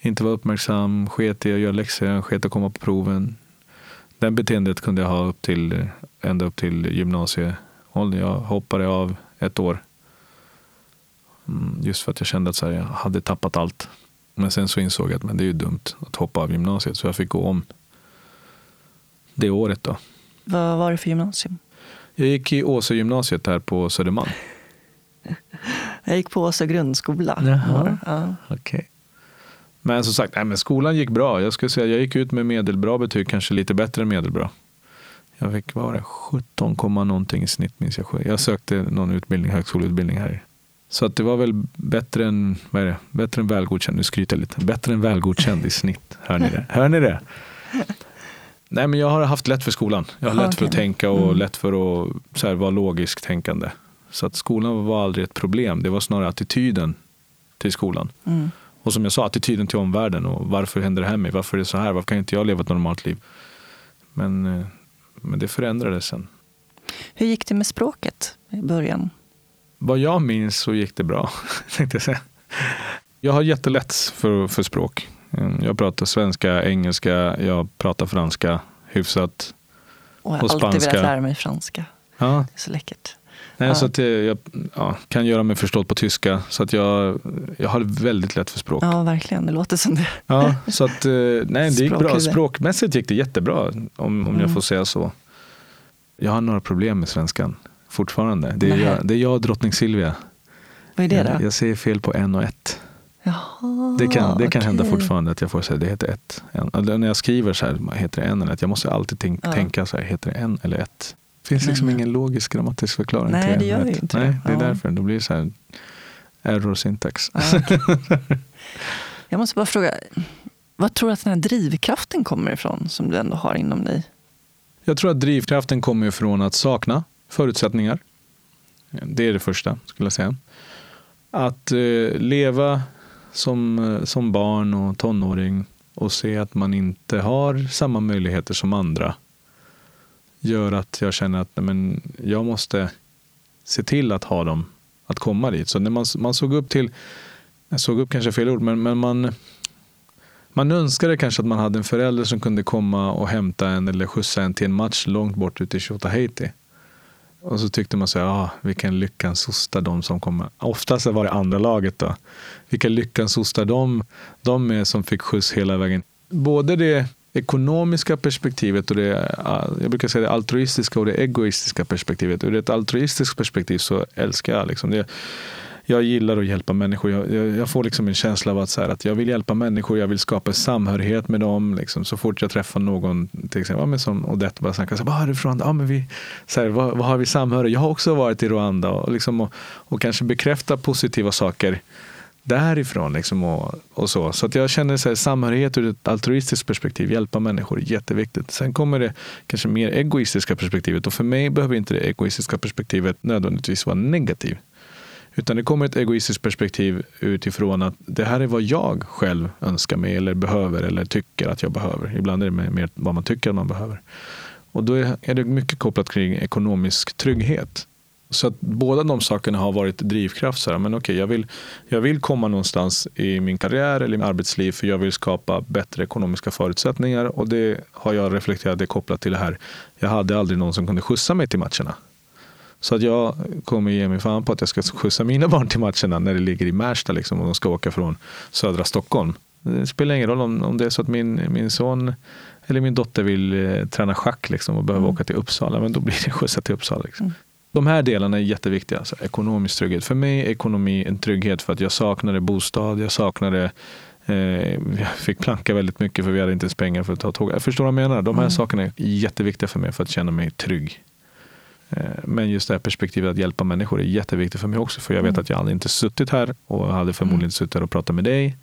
Inte vara uppmärksam, sket i att göra läxor, sket i att komma på proven. Den beteendet kunde jag ha upp till, ända upp till gymnasieåldern. Jag hoppade av ett år. Mm, just för att jag kände att jag hade tappat allt. Men sen så insåg jag att men det är ju dumt att hoppa av gymnasiet. Så jag fick gå om det året då. Vad var det för gymnasium? Jag gick i Åsö gymnasiet här på Södermalm. Jag gick på Åsa grundskola. Jaha. Ja. Okej. Men som sagt, nej, men skolan gick bra. Jag skulle säga jag gick ut med medelbra betyg, kanske lite bättre än medelbra. Jag fick, vad var det, 17, komma någonting i snitt minns jag. Jag sökte någon utbildning, högskoleutbildning här. Så att det var väl bättre än, vad är det, bättre än välgodkänd. Nu skryter jag lite. Bättre än välgodkänd i snitt. Hör ni det? Hör ni det? Nej men jag har haft lätt för skolan. Jag har lätt för att tänka och Mm. lätt för att så här, vara logiskt tänkande. Så att skolan var aldrig ett problem. Det var snarare attityden till skolan. Mm. Och som jag sa, attityden till omvärlden och varför händer det här med Varför är det så här? Varför kan inte jag leva ett normalt liv? Men, eh, men det förändrades sen. Hur gick det med språket i början? Vad jag minns så gick det bra, tänkte jag säga. Jag har jättelätt för, för språk. Mm, Jag pratar svenska, engelska, jag pratar franska hyfsat. Och jag har Och alltid spanska. velat lära mig franska. Ja, Det är så läckert. nej, Ja. Så att jag, jag ja, kan göra mig förstådd på tyska. Så att jag, jag har väldigt lätt för språk. Ja, verkligen. Det låter som det. Ja, så att, eh, nej, det gick bra. Språkmässigt gick det jättebra, om, om jag Mm. får säga så. Jag har några problem med svenskan fortfarande. Det är, jag, det är jag och drottning Silvia. Vad är det jag, då? jag säger fel på en och ett. Jaha, Det kan, det kan hända okej. fortfarande att jag får säga det heter ett. En. Eller när jag skriver så här, heter det en eller ett? Jag måste alltid tänk, Ja. tänka så här, heter det en eller ett? Det finns liksom ingen logisk grammatisk förklaring Nej, till det gör ju inte det. Nej, det är Ja. därför. Då blir det så här error syntax. Ja, okej. Jag måste bara fråga, vad tror du att den här drivkraften kommer ifrån som du ändå har inom dig? Jag tror att drivkraften kommer ifrån att sakna förutsättningar. Det är det första, skulle jag säga. Att eh, leva som, eh, som barn och tonåring och se att man inte har samma möjligheter som andra gör att jag känner att men, jag måste se till att ha dem att komma dit. Så när man, man såg upp till, jag såg upp kanske fel ord, men, men man, man önskade kanske att man hade en förälder som kunde komma och hämta en eller skjutsa en till en match långt bort ute i Tjotahejti. Och så tyckte man så här, ah, vilken lyckans hosta de som kommer. Oftast var det andra laget då. Vilka lyckans hosta de, de är som fick skjuts hela vägen. Både det ekonomiska perspektivet och det, ah, jag brukar säga det altruistiska och det egoistiska perspektivet. Ur ett altruistiskt perspektiv så älskar jag liksom det. Jag gillar att hjälpa människor. Jag, jag, jag får liksom en känsla av att, så här, att jag vill hjälpa människor, jag vill skapa samhörighet med dem. Liksom. Så fort jag träffar någon, till exempel ja, men som Odette bara snackar, så här, vad är du från? Ja, men vi, så här, vad, vad har vi samhörighet? Jag har också varit i Rwanda och, liksom, och, och kanske bekräfta positiva saker därifrån. Liksom, och, och så så att jag känner så här, samhörighet ur ett altruistiskt perspektiv, hjälpa människor, jätteviktigt. Sen kommer det kanske mer egoistiska perspektivet och för mig behöver inte det egoistiska perspektivet nödvändigtvis vara negativt. Utan det kommer ett egoistiskt perspektiv utifrån att det här är vad jag själv önskar mig eller behöver eller tycker att jag behöver. Ibland är det mer vad man tycker att man behöver. Och då är det mycket kopplat kring ekonomisk trygghet. Så att båda de sakerna har varit drivkraft. Så här, men okej, jag, vill, jag vill komma någonstans i min karriär eller i mitt arbetsliv för jag vill skapa bättre ekonomiska förutsättningar. Och det har jag reflekterat det kopplat till det här. Jag hade aldrig någon som kunde skjutsa mig till matcherna. Så att jag kommer ge mig fan på att jag ska skjutsa mina barn till matcherna när det ligger i Märsta liksom, och de ska åka från södra Stockholm. Det spelar ingen roll om, om det är så att min, min son eller min dotter vill eh, träna schack liksom, och behöver Mm. åka till Uppsala, men då blir det skjutsa till Uppsala. Liksom. Mm. De här delarna är jätteviktiga. Alltså, ekonomisk trygghet. För mig är ekonomi en trygghet för att jag saknade bostad, jag saknade eh, jag fick planka väldigt mycket för vi hade inte ens pengar för att ta tåg. Jag förstår vad jag menar. De här Mm. sakerna är jätteviktiga för mig för att känna mig trygg. Eh, Men just det här perspektivet att hjälpa människor är jätteviktigt för mig också. För jag vet Mm. att jag hade inte suttit här och hade förmodligen Mm. inte suttit här och pratat med dig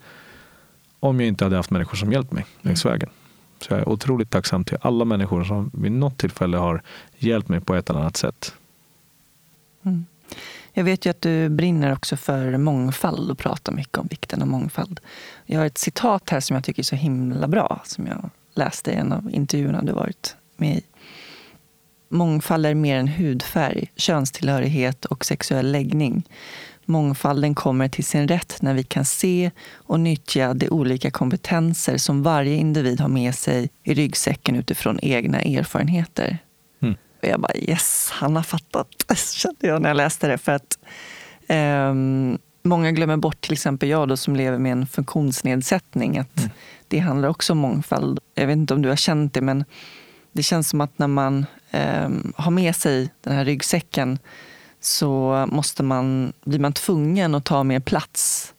om jag inte hade haft människor som hjälpt mig längs Mm. vägen. Så jag är otroligt tacksam till alla människor som vid något tillfälle har hjälpt mig på ett eller annat sätt. Mm. Jag vet ju att du brinner också för mångfald och pratar mycket om vikten av mångfald. Jag har ett citat här som jag tycker är så himla bra, som jag läste i en av intervjuerna du varit med i. Mångfald är mer än hudfärg, könstillhörighet och sexuell läggning. Mångfalden kommer till sin rätt när vi kan se och nyttja de olika kompetenser som varje individ har med sig i ryggsäcken utifrån egna erfarenheter. Mm. Och jag bara yes, han har fattat, kände jag när jag läste det. För att ehm, Många glömmer bort, till exempel jag då, som lever med en funktionsnedsättning, att Mm. det handlar också om mångfald. Jag vet inte om du har känt det, men det känns som att när man eh, har med sig den här ryggsäcken så måste man, blir man tvungen att ta mer plats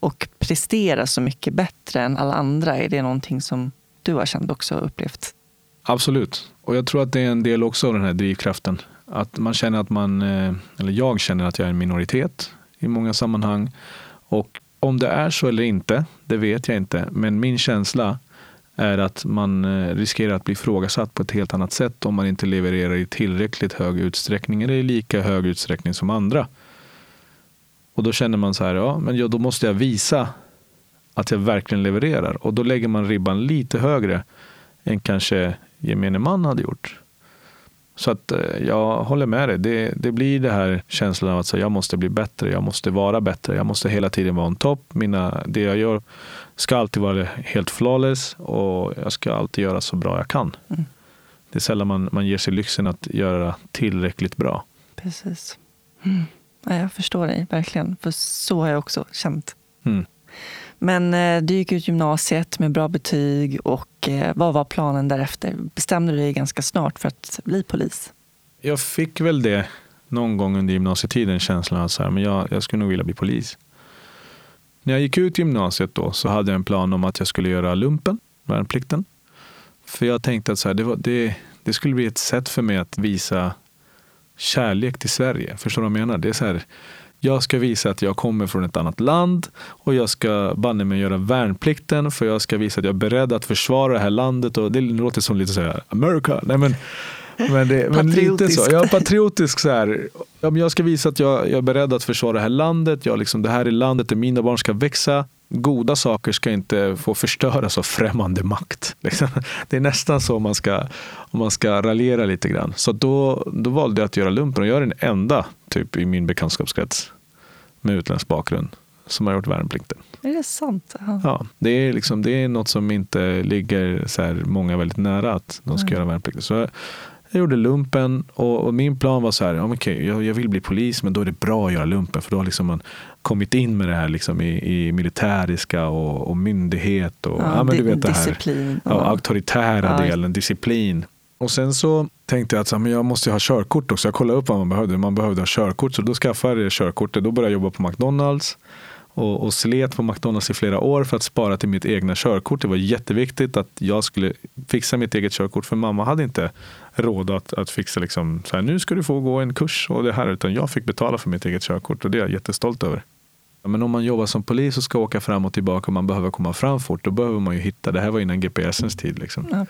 och prestera så mycket bättre än alla andra. Är det någonting som du har känt också och upplevt? Absolut. Och jag tror att det är en del också av den här drivkraften. Att man känner att man, eh, eller jag känner att jag är en minoritet i många sammanhang. Och om det är så eller inte, det vet jag inte. Men min känsla är att man eh, riskerar att bli ifrågasatt på ett helt annat sätt om man inte levererar i tillräckligt hög utsträckning eller i lika hög utsträckning som andra. Och då känner man så här, ja, men då måste jag visa att jag verkligen levererar. Och då lägger man ribban lite högre än kanske gemene man hade gjort. Så att eh, jag håller med dig. Det, det blir det här känslan av att så jag måste bli bättre, jag måste vara bättre, jag måste hela tiden vara on top. Mina, det jag gör ska alltid vara helt flawless och jag ska alltid göra så bra jag kan. Mm. Det är sällan man, man ger sig lyxen att göra tillräckligt bra. Precis. Mm. Ja, jag förstår dig verkligen, för så har jag också känt. Mm. Men eh, du gick ut gymnasiet med bra betyg och eh, vad var planen därefter? Bestämde du dig ganska snart för att bli polis? Jag fick väl det någon gång under gymnasietiden, känslan att så här, men jag, jag skulle nog vilja bli polis. När jag gick ut gymnasiet då så hade jag en plan om att jag skulle göra lumpen, värnplikten. För jag tänkte att så här, det, var, det, det skulle bli ett sätt för mig att visa kärlek till Sverige. Förstår du vad jag menar? Det är så här, jag ska visa att jag kommer från ett annat land och jag ska banne mig göra värnplikten för jag ska visa att jag är beredd att försvara det här landet. Och det låter som lite så här, America. Nej, men, men, det, men lite så. Jag är patriotisk så här. Jag ska visa att jag, jag är beredd att försvara det här landet. Jag liksom, det här är landet där mina barn ska växa. Goda saker ska inte få förstöras av främmande makt. Liksom. Det är nästan så man ska, om man ska raljera lite grann. Så då, då valde jag att göra lumpen och jag är den enda typ, i min bekantskapskrets med utländsk bakgrund som har gjort värnplikten. Är det sant? Ja. Ja, det, är liksom, det är något som inte ligger så här många väldigt nära att de ska Nej. göra värnplikten. Så jag, gjorde lumpen och, och min plan var så här, ja, men okej, jag, jag vill bli polis men då är det bra att göra lumpen för då har liksom man kommit in med det här liksom i, i militäriska och, och myndighet och ja, men di- du vet det här ja, auktoritära Ja. delen, disciplin. Och sen så tänkte jag att så här, men jag måste ha körkort också. Jag kollade upp vad man behövde. Man behövde ha körkort. Så då skaffade jag körkortet. Då började jag jobba på McDonalds. Och, och slet på McDonalds i flera år för att spara till mitt egna körkort. Det var jätteviktigt att jag skulle fixa mitt eget körkort. För mamma hade inte råd att, att fixa liksom, så här, nu ska du få gå en kurs och det här. Utan jag fick betala för mitt eget körkort och det är jag jättestolt över. Men om man jobbar som polis och ska åka fram och tillbaka och man behöver komma fram fort, då behöver man ju hitta. Det här var innan GPSens tid. Liksom. Ja.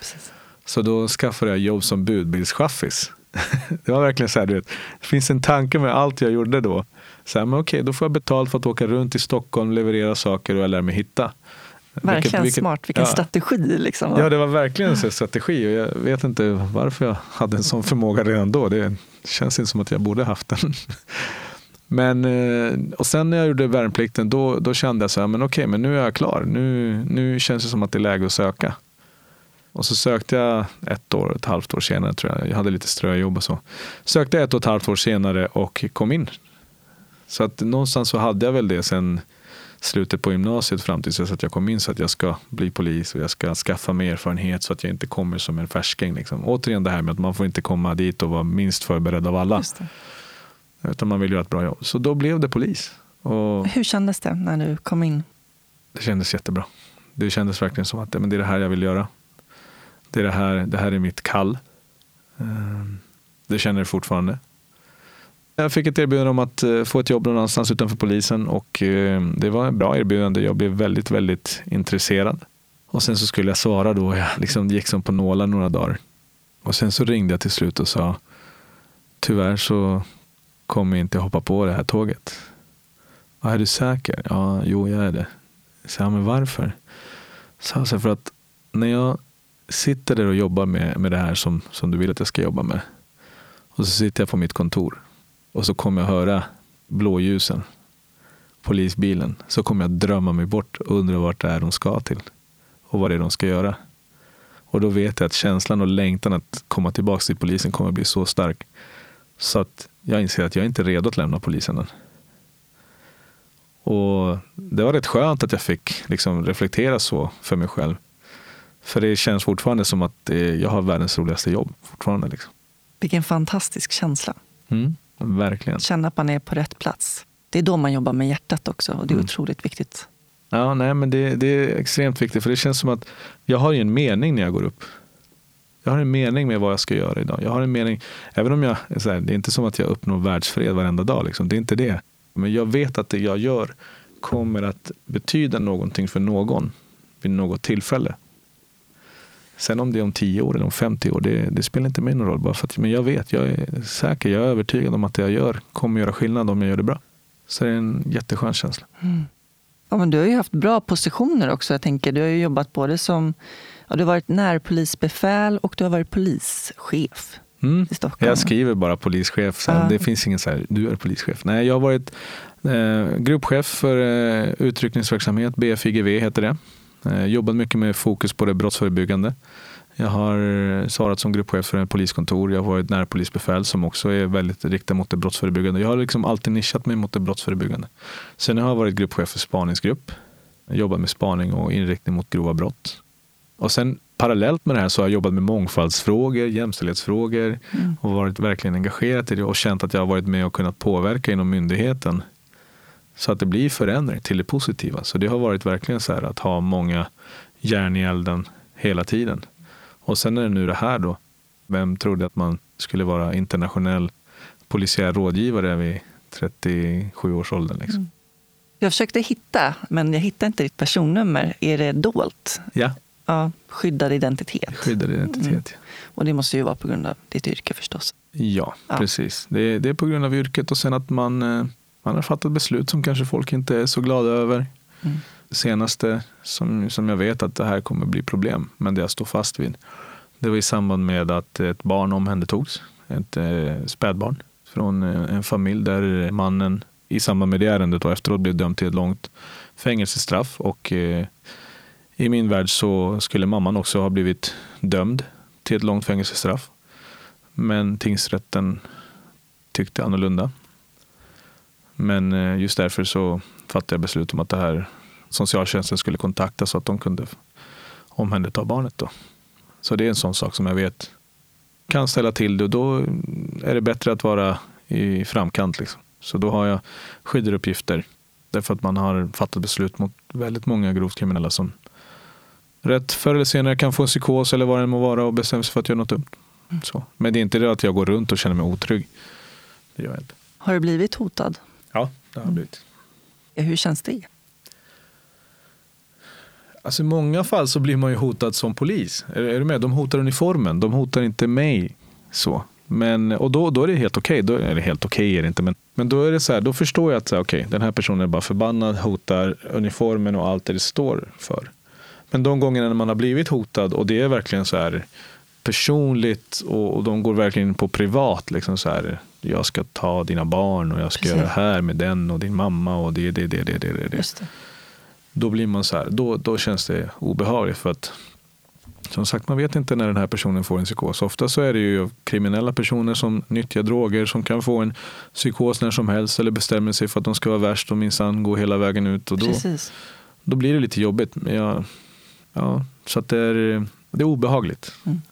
Så då skaffade jag jobb som budbilschaffis. Det var verkligen så här, du vet, det finns en tanke med allt jag gjorde då. Så här, men okej, då får jag betalt för att åka runt i Stockholm, leverera saker och jag lär mig hitta. Verkligen Vilket- vilket- smart. Vilken ja. strategi. Liksom. Ja, det var verkligen en strategi och jag vet inte varför jag hade en sån förmåga redan då. Det känns inte som att jag borde haft den. Men, eh, och sen när jag gjorde värnplikten då, då kände jag så här, men okej, men nu är jag klar. Nu, nu känns det som att det är läge att söka. Och så sökte jag ett år, ett halvt år senare tror jag. Jag hade lite ströjobb och så. Sökte ett och ett halvt år senare och kom in. Så att någonstans så hade jag väl det sen slutet på gymnasiet fram tills att jag kom in så att jag ska bli polis och jag ska skaffa mig erfarenhet så att jag inte kommer som en färsking. Liksom. Återigen det här med att man får inte komma dit och vara minst förberedd av alla. Utan man vill göra ett bra jobb. Så då blev det polis. Och Hur kändes det när du kom in? det kändes jättebra. Det kändes verkligen som att men det är det här jag vill göra. Det, är det, här, det här är mitt kall. Ehm, Det känner jag fortfarande. Jag fick ett erbjudande om att eh, få ett jobb någon annanstans utanför polisen och eh, det var ett bra erbjudande. Jag blev väldigt, väldigt intresserad. Och sen så skulle jag svara då. Jag liksom gick som på nålar några dagar. Och sen så ringde jag till slut och sa tyvärr så kommer jag inte hoppa på det här tåget. Är du säker? Ja, jo, jag är det. Så, ja, men varför? Så, alltså för att när jag sitter där och jobbar med, med det här som, som du vill att jag ska jobba med. Och så sitter jag på mitt kontor och så kommer jag höra blåljusen, polisbilen. Så kommer jag drömma mig bort och undra vart det är de ska till och vad det är de ska göra. Och då vet jag att känslan och längtan att komma tillbaka till polisen kommer bli så stark. Så att jag inser att jag inte är redo att lämna polisen än. Och det var rätt skönt att jag fick liksom reflektera så för mig själv. För det känns fortfarande som att eh, jag har världens roligaste jobb fortfarande. Liksom. Vilken fantastisk känsla. Mm, verkligen. Känna att man är på rätt plats. Det är då man jobbar med hjärtat också och det är Mm. otroligt viktigt. Ja, nej, men det, det är extremt viktigt för det känns som att jag har ju en mening när jag går upp. Jag har en mening med vad jag ska göra idag. Jag har en mening, även om jag, här, det är inte som att jag uppnår världsfred varenda dag. Liksom. Det är inte det. Men jag vet att det jag gör kommer att betyda någonting för någon vid något tillfälle. Sen om det är om 10 år eller om 50 år, det, det spelar inte mig någon roll. Bara för att, men jag vet, jag är säker, jag är övertygad om att det jag gör kommer göra skillnad om jag gör det bra. Så det är en jätteskön känsla. Ja, men du har ju haft bra positioner också. Jag tänker, du har ju jobbat både som ja, du har varit närpolisbefäl och du har varit polischef Mm. i Stockholm. Jag skriver bara polischef. Så Ja. Det finns ingen så här, du är polischef. Nej, jag har varit eh, gruppchef för eh, utryckningsverksamhet, BFIGV heter det. Eh, jobbat mycket med fokus på det brottsförebyggande. Jag har eh, svarat som gruppchef för en poliskontor. Jag har varit närpolisbefäl som också är väldigt riktad mot det brottsförebyggande. Jag har liksom alltid nischat mig mot det brottsförebyggande. Sen har jag varit gruppchef för spaningsgrupp. Jobbat med spaning och inriktning mot grova brott. Och sen parallellt med det här så har jag jobbat med mångfaldsfrågor, jämställdhetsfrågor Mm. och varit verkligen engagerad i det och känt att jag har varit med och kunnat påverka inom myndigheten så att det blir förändring till det positiva. Så det har varit verkligen så här att ha många järn i elden hela tiden. Och sen är det nu det här då. Vem trodde att man skulle vara internationell polisiär rådgivare vid 37 års åldern? Liksom. Mm. Jag försökte hitta, men jag hittade inte ditt personnummer. Är det dolt? Ja, Ja, skyddad identitet. skyddad identitet. Mm. Och det måste ju vara på grund av ditt yrke förstås. Ja, Ja. precis. Det är, det är på grund av yrket och sen att man, eh, man har fattat beslut som kanske folk inte är så glada över. Mm. Senaste som, som jag vet att det här kommer bli problem, men det jag står fast vid. Det var i samband med att ett barn omhändertogs, ett eh, spädbarn från eh, en familj där mannen i samband med det ärendet och efteråt blev dömd till ett långt fängelsestraff. Och eh, i min värld så skulle mamman också ha blivit dömd till ett långt fängelsestraff. Men tingsrätten tyckte annorlunda. Men eh, just därför så fattade jag beslut om att det här socialtjänsten skulle kontaktas så att de kunde omhänderta barnet. Då. Så det är en sån sak som jag vet kan ställa till det och då är det bättre att vara i framkant. Liksom. Så då har jag uppgifter därför att man har fattat beslut mot väldigt många grovt kriminella som rätt förr eller senare kan få en psykos eller vad det än må vara och bestämma sig för att göra något dumt. Så. Men det är inte det att jag går runt och känner mig otrygg. Det gör jag inte. Har du blivit hotad? Ja, det har jag blivit. Hur känns det? Alltså I många fall så blir man ju hotad som polis. Är, är du med? De hotar uniformen, de hotar inte mig. så. Men, och då, då är det helt okej. Då är det helt okej är det inte. Men, men då är det så här, då förstår jag att så här, okej, den här personen är bara förbannad, hotar uniformen och allt det det står för. Men de gångerna när man har blivit hotad och det är verkligen så här personligt och, och de går verkligen på privat. Liksom så här, jag ska ta dina barn och jag ska Precis. göra det här med den och din mamma och det, det, det, det, det, det. det då blir man så här, då, då känns det obehagligt för att som sagt, man vet inte när den här personen får en psykos. Ofta så är det ju kriminella personer som nyttjar droger som kan få en psykos när som helst eller bestämmer sig för att de ska vara värst och minsann gå hela vägen ut. Och då, Precis. då blir det lite jobbigt. Men jag, ja, så att det, är, det är obehagligt. Mm.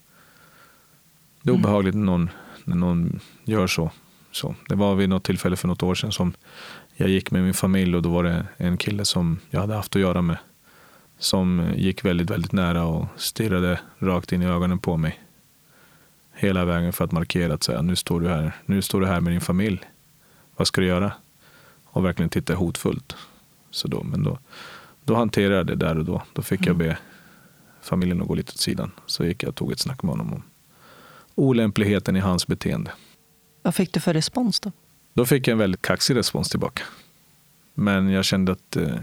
Det är obehagligt när någon, när någon gör så. Så. Det var vid något tillfälle för något år sedan som jag gick med min familj och då var det en kille som jag hade haft att göra med som gick väldigt, väldigt nära och stirrade rakt in i ögonen på mig. Hela vägen för att markera att säga, nu står du här, nu står du här med din familj. Vad ska du göra? Och verkligen titta hotfullt. Så då, men då, då hanterade jag det där och då. Då fick jag be familjen att gå lite åt sidan. Så gick jag och tog ett snack med honom om olämpligheten i hans beteende. Vad fick du för respons då? Då fick jag en väldigt kaxig respons tillbaka. Men jag kände att eh,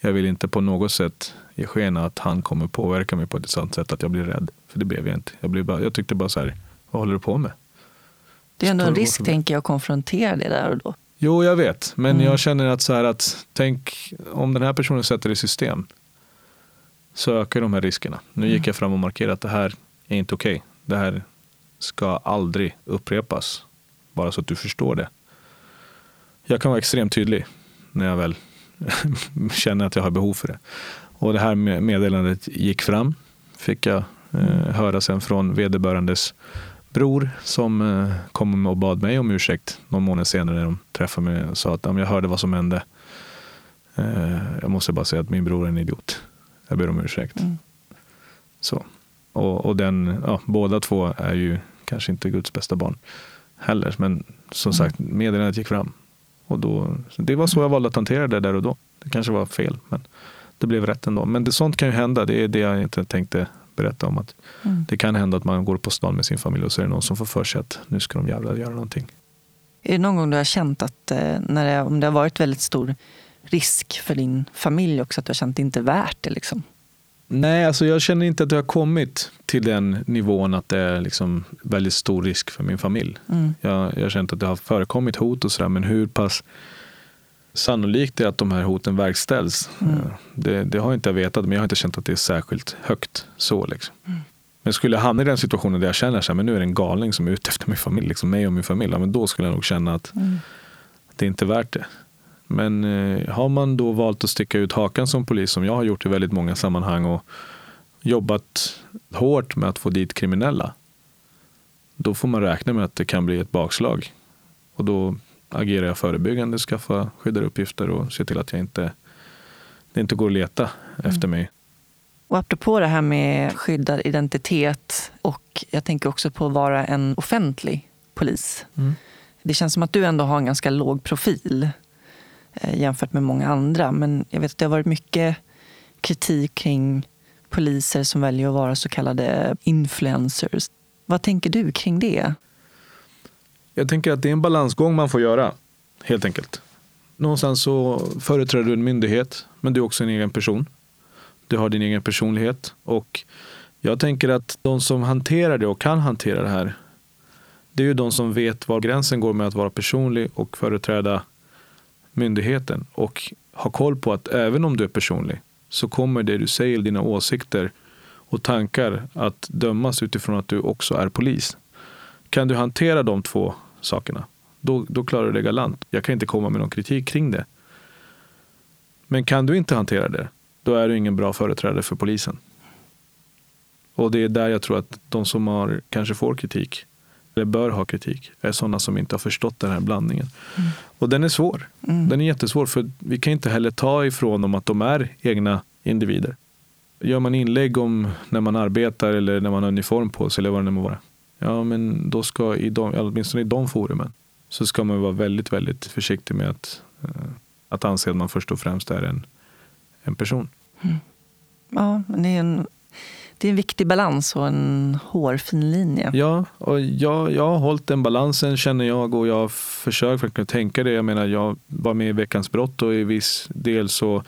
jag vill inte på något sätt ge sken att han kommer påverka mig på ett sånt sätt att jag blir rädd. För det blev jag inte. Jag, blev bara, jag tyckte bara så här, vad håller du på med? Det är ändå en risk, tänker jag, att konfrontera det där och då. Jo, jag vet. Men Mm. jag känner att så här att tänk om den här personen sätter det i system så ökar de här riskerna. Nu gick jag fram och markerade att det här är inte okej. Det här ska aldrig upprepas. Bara så att du förstår det. Jag kan vara extremt tydlig när jag väl känner att jag har behov för det. Och det här med- meddelandet gick fram. Fick jag eh, höra sen från vederbörandes bror som eh, kom och bad mig om ursäkt någon månad senare när de träffade mig och sa att "Ja, men jag hörde vad som hände. Eh, jag måste bara säga att min bror är en idiot. Jag ber om ursäkt. Mm. Så. Och, och den, ja, båda två är ju kanske inte Guds bästa barn heller. Men som sagt, meddelandet gick fram. Och då, det var så jag valde att hantera det där och då. Det kanske var fel, men det blev rätt ändå. Men det, sånt kan ju hända. Det är det jag inte tänkte berätta om. Att Mm. Det kan hända att man går på stan med sin familj och så är det någon som får för sig att nu ska de jävlar göra någonting. Är det någon gång du har känt att, eh, när det, om det har varit väldigt stor risk för din familj också, att du har känt att det inte är värt det? Liksom? Nej, alltså jag känner inte att jag har kommit till den nivån att det är liksom väldigt stor risk för min familj. Mm. Jag, jag har känt att det har förekommit hot och sådär, men hur pass sannolikt det är att de här hoten verkställs, Mm. eh, det, det har inte jag vetat, men jag har inte känt att det är särskilt högt. så liksom. Men skulle jag hamna i den situationen där jag känner att nu är det en galning som är ute efter min familj, liksom mig och min familj, men då skulle jag nog känna att Mm. det är inte värt det. Men eh, har man då valt att sticka ut hakan som polis, som jag har gjort i väldigt många sammanhang och jobbat hårt med att få dit kriminella, då får man räkna med att det kan bli ett bakslag. Och då agerar jag förebyggande, skaffar skyddade uppgifter och ser till att jag inte, det inte går att leta efter mig. Och apropå det här med skyddad identitet och jag tänker också på att vara en offentlig polis. Mm. Det känns som att du ändå har en ganska låg profil Eh, jämfört med många andra. Men jag vet att det har varit mycket kritik kring poliser som väljer att vara så kallade influencers. Vad tänker du kring det? Jag tänker att det är en balansgång man får göra, helt enkelt. Någonstans så företräder du en myndighet, men du är också en egen person. Du har din egen personlighet. Och jag tänker att de som hanterar det och kan hantera det här, det är ju de som vet var gränsen går med att vara personlig och företräda myndigheten. Och ha koll på att även om du är personlig så kommer det du säger, dina åsikter och tankar att dömas utifrån att du också är polis. Kan du hantera de två sakerna, då, då klarar du det galant. Jag kan inte komma med någon kritik kring det. Men kan du inte hantera det, då är du ingen bra företrädare för polisen. Och det är där jag tror att de som har, kanske får kritik, eller bör ha kritik, är sådana som inte har förstått den här blandningen. Mm. Och den är svår. Mm. Den är jättesvår, för vi kan inte heller ta ifrån dem att de är egna individer. Gör man inlägg om när man arbetar eller när man har uniform på sig eller vad det nu må vara. Ja, men då ska i de, åtminstone i de forumen så ska man vara väldigt, väldigt försiktig med att, eh, att anse att man först och främst är en, en person. Ja, det är, en, det är en viktig balans och en hårfin linje. Ja, och jag, jag har hållit den balansen känner jag och jag har försökt verkligen tänka det. Jag menar, jag var med i Veckans brott och i viss del så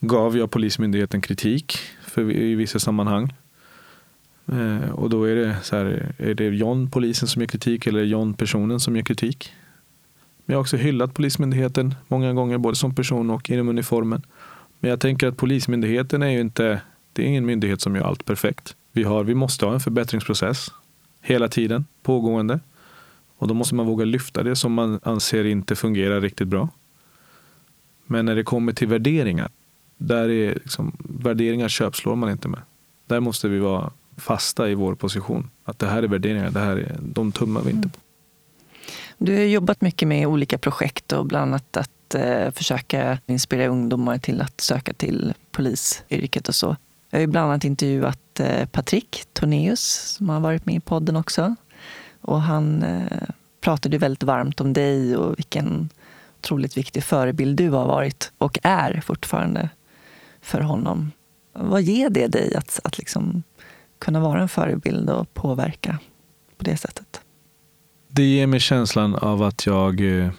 gav jag Polismyndigheten kritik för, i vissa sammanhang. Eh, och då är det så här, är det John polisen som ger kritik eller är det John personen som ger kritik? Men jag har också hyllat Polismyndigheten många gånger, både som person och inom uniformen. Men jag tänker att Polismyndigheten är ju inte, det är ingen myndighet som gör allt perfekt. Vi, har, vi måste ha en förbättringsprocess hela tiden, pågående. Och då måste man våga lyfta det som man anser inte fungerar riktigt bra. Men när det kommer till värderingar, där är liksom, värderingar köpslår man inte med. Där måste vi vara fasta i vår position. Att det här är värderingar, det här är, de tummar vi inte på. Du har jobbat mycket med olika projekt och bland annat att eh, försöka inspirera ungdomar till att söka till polisyrket och så. Jag har ju bland annat intervjuat eh, Patrik Tornéus som har varit med i podden också. Och han eh, pratade väldigt varmt om dig och vilken otroligt viktig förebild du har varit och är fortfarande för honom. Vad ger det dig att, att liksom kunna vara en förebild och påverka på det sättet? Det ger mig känslan av att jag eh,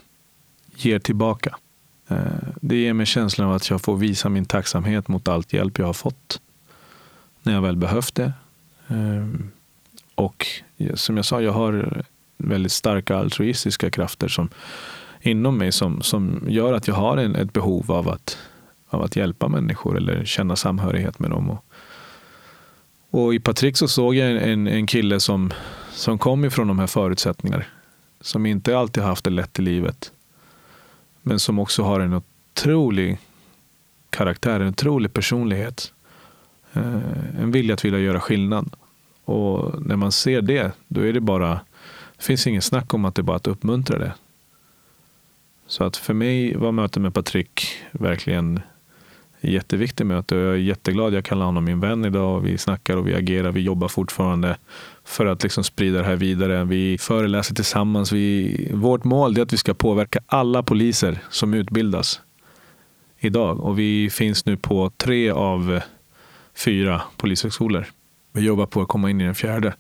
ger tillbaka. Det ger mig känslan av att jag får visa min tacksamhet mot allt hjälp jag har fått när jag väl behövt det. Ehm, och som jag sa, jag har väldigt starka altruistiska krafter som, inom mig som, som gör att jag har en, ett behov av att, av att hjälpa människor eller känna samhörighet med dem. Och, och i Patrik så såg jag en, en kille som, som kom ifrån de här förutsättningarna. Som inte alltid haft det lätt i livet. Men som också har en otrolig karaktär, en otrolig personlighet. Eh, en vilja att vilja göra skillnad. Och när man ser det, då är det bara, det finns ingen snack om att det är bara att uppmuntra det. Så att för mig var mötet med Patrik verkligen ett jätteviktigt möte och jag är jätteglad. Jag kallar honom min vän idag och vi snackar och vi agerar. Vi jobbar fortfarande för att liksom sprida det här vidare. Vi föreläser tillsammans. Vi, vårt mål är att vi ska påverka alla poliser som utbildas idag och vi finns nu på tre av fyra polishögskolor. Vi jobbar på att komma in i den fjärde.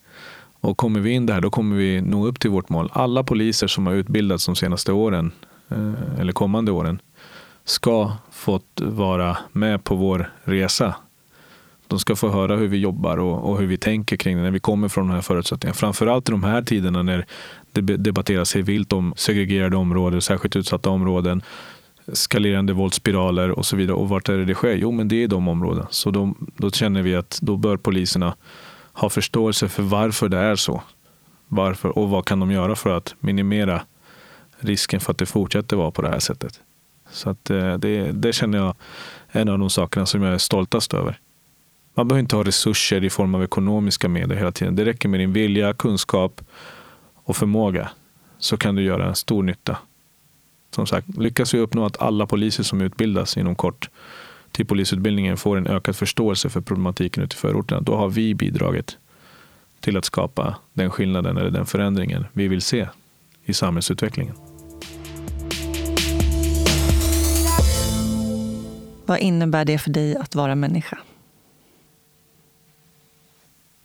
Och kommer vi in där, då kommer vi nå upp till vårt mål. Alla poliser som har utbildats de senaste åren, eh, eller kommande åren, ska fått vara med på vår resa. De ska få höra hur vi jobbar och, och hur vi tänker kring det när vi kommer från de här förutsättningarna. Framförallt i de här tiderna när det debatteras sig vilt om segregerade områden, särskilt utsatta områden, skalerande våldsspiraler och så vidare. Och vart är det det sker? Jo, men det är de områdena. Så då, då känner vi att då bör poliserna ha förståelse för varför det är så. Varför och vad kan de göra för att minimera risken för att det fortsätter vara på det här sättet. Så att eh, det, det känner jag är en av de sakerna som jag är stoltast över. Man behöver inte ha resurser i form av ekonomiska medel hela tiden. Det räcker med din vilja, kunskap och förmåga så kan du göra en stor nytta. Som sagt, lyckas vi uppnå att alla poliser som utbildas inom kort till polisutbildningen får en ökad förståelse för problematiken ute i förorterna, då har vi bidragit till att skapa den skillnaden eller den förändringen vi vill se i samhällsutvecklingen. Vad innebär det för dig att vara människa?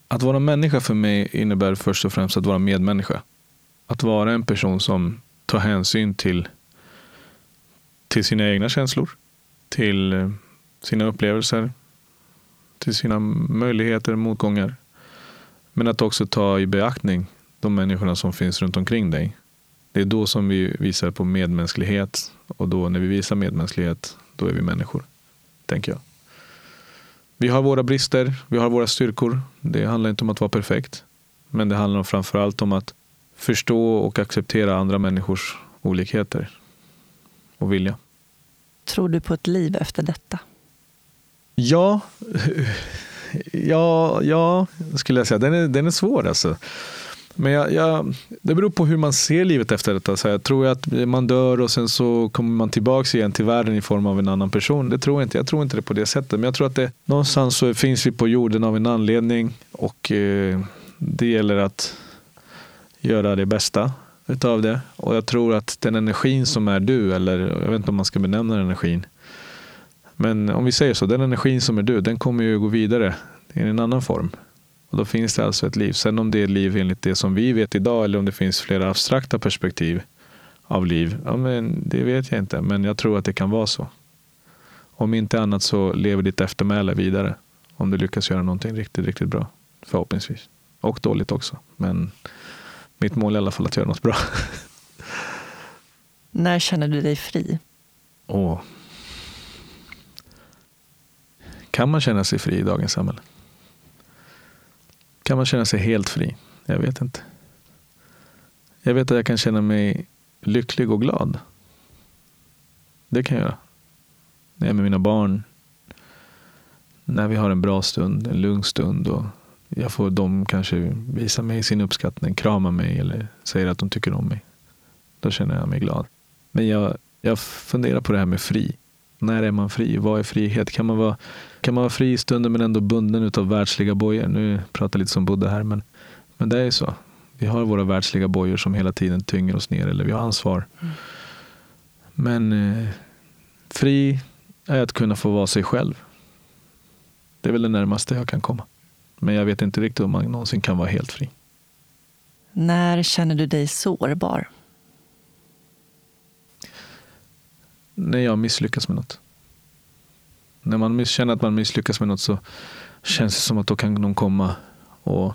Att vara människa för mig innebär först och främst att vara medmänniska. Att vara en person som tar hänsyn till, till sina egna känslor, till eh, sina upplevelser, till sina möjligheter och motgångar. Men att också ta i beaktning de människorna som finns runt omkring dig. Det är då som vi visar på medmänsklighet och då när vi visar medmänsklighet, då är vi människor, tänker jag. Vi har våra brister, vi har våra styrkor. Det handlar inte om att vara perfekt. Men det handlar framför allt om att förstå och acceptera andra människors olikheter och vilja. Tror du på ett liv efter detta? Ja, ja, ja skulle jag säga. Den är, den är svår alltså. Men jag, jag, det beror på hur man ser livet efter detta. Så jag tror att man dör och sen så kommer man tillbaka igen till världen i form av en annan person. Det tror jag inte. Jag tror inte det på det sättet. Men jag tror att det, någonstans så finns vi på jorden av en anledning och eh, det gäller att göra det bästa utav det. Och jag tror att den energin som är du, eller jag vet inte om man ska benämna den energin. Men om vi säger så, den energin som är du, den kommer ju gå vidare i en annan form. Och då finns det alltså ett liv. Sen om det är liv enligt det som vi vet idag eller om det finns flera abstrakta perspektiv av liv, ja, men det vet jag inte. Men jag tror att det kan vara så. Om inte annat så lever ditt eftermäle vidare. Om du lyckas göra någonting riktigt, riktigt bra. Förhoppningsvis. Och dåligt också. Men mitt mål är i alla fall att göra något bra. När känner du dig fri? Åh. Kan man känna sig fri i dagens samhälle? Kan man känna sig helt fri? Jag vet inte. Jag vet att jag kan känna mig lycklig och glad. Det kan jag göra. När jag är med mina barn. När vi har en bra stund, en lugn stund och jag får dem kanske visa mig sin uppskattning, krama mig eller säger att de tycker om mig. Då känner jag mig glad. Men jag, jag funderar på det här med fri. När är man fri? Vad är frihet? Kan man vara, kan man vara fri i stunden men ändå bunden av världsliga bojor? Nu pratar jag lite som Buddha här, men, men det är ju så. Vi har våra världsliga bojor som hela tiden tynger oss ner, eller vi har ansvar. Mm. Men eh, fri är att kunna få vara sig själv. Det är väl det närmaste jag kan komma. Men jag vet inte riktigt om man någonsin kan vara helt fri. När känner du dig sårbar? när jag misslyckas med något. När man känner att man misslyckas med något så känns det som att då kan någon komma och,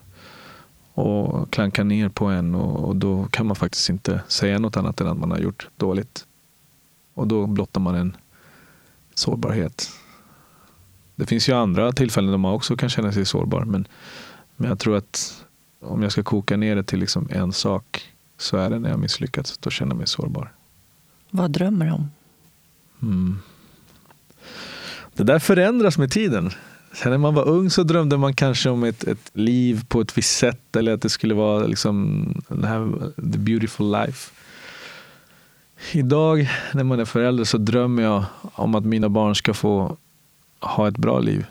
och klanka ner på en och, och, då kan man faktiskt inte säga något annat än att man har gjort dåligt. Och då blottar man en sårbarhet. Det finns ju andra tillfällen där man också kan känna sig sårbar men, men jag tror att om jag ska koka ner det till liksom en sak så är det när jag misslyckats. Då känner jag mig sårbar. Vad drömmer du om? Mm. Det där förändras med tiden. Sen när man var ung så drömde man kanske om ett, ett liv på ett visst sätt eller att det skulle vara liksom det här, the beautiful life. Idag när man är förälder så drömmer jag om att mina barn ska få ha ett bra liv.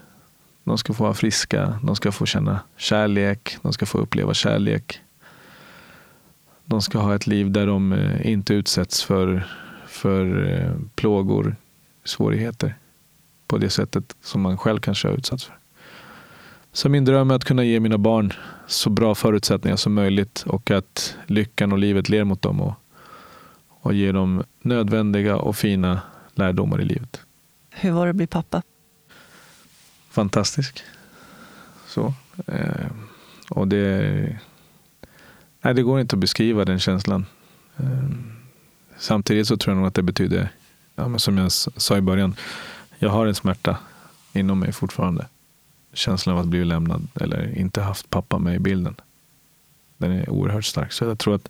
De ska få vara friska, de ska få känna kärlek, de ska få uppleva kärlek. De ska ha ett liv där de eh, inte utsätts för för eh, plågor, svårigheter på det sättet som man själv kanske har utsatts för. Så min dröm är att kunna ge mina barn så bra förutsättningar som möjligt och att lyckan och livet ler mot dem och, och ge dem nödvändiga och fina lärdomar i livet. Hur var det att bli pappa? Fantastisk. Så. Eh, och det, nej, det går inte att beskriva den känslan. Eh, Samtidigt så tror jag nog att det betyder, ja, men som jag sa i början, jag har en smärta inom mig fortfarande. Känslan av att bli lämnad eller inte haft pappa med i bilden. Den är oerhört stark. Så jag tror att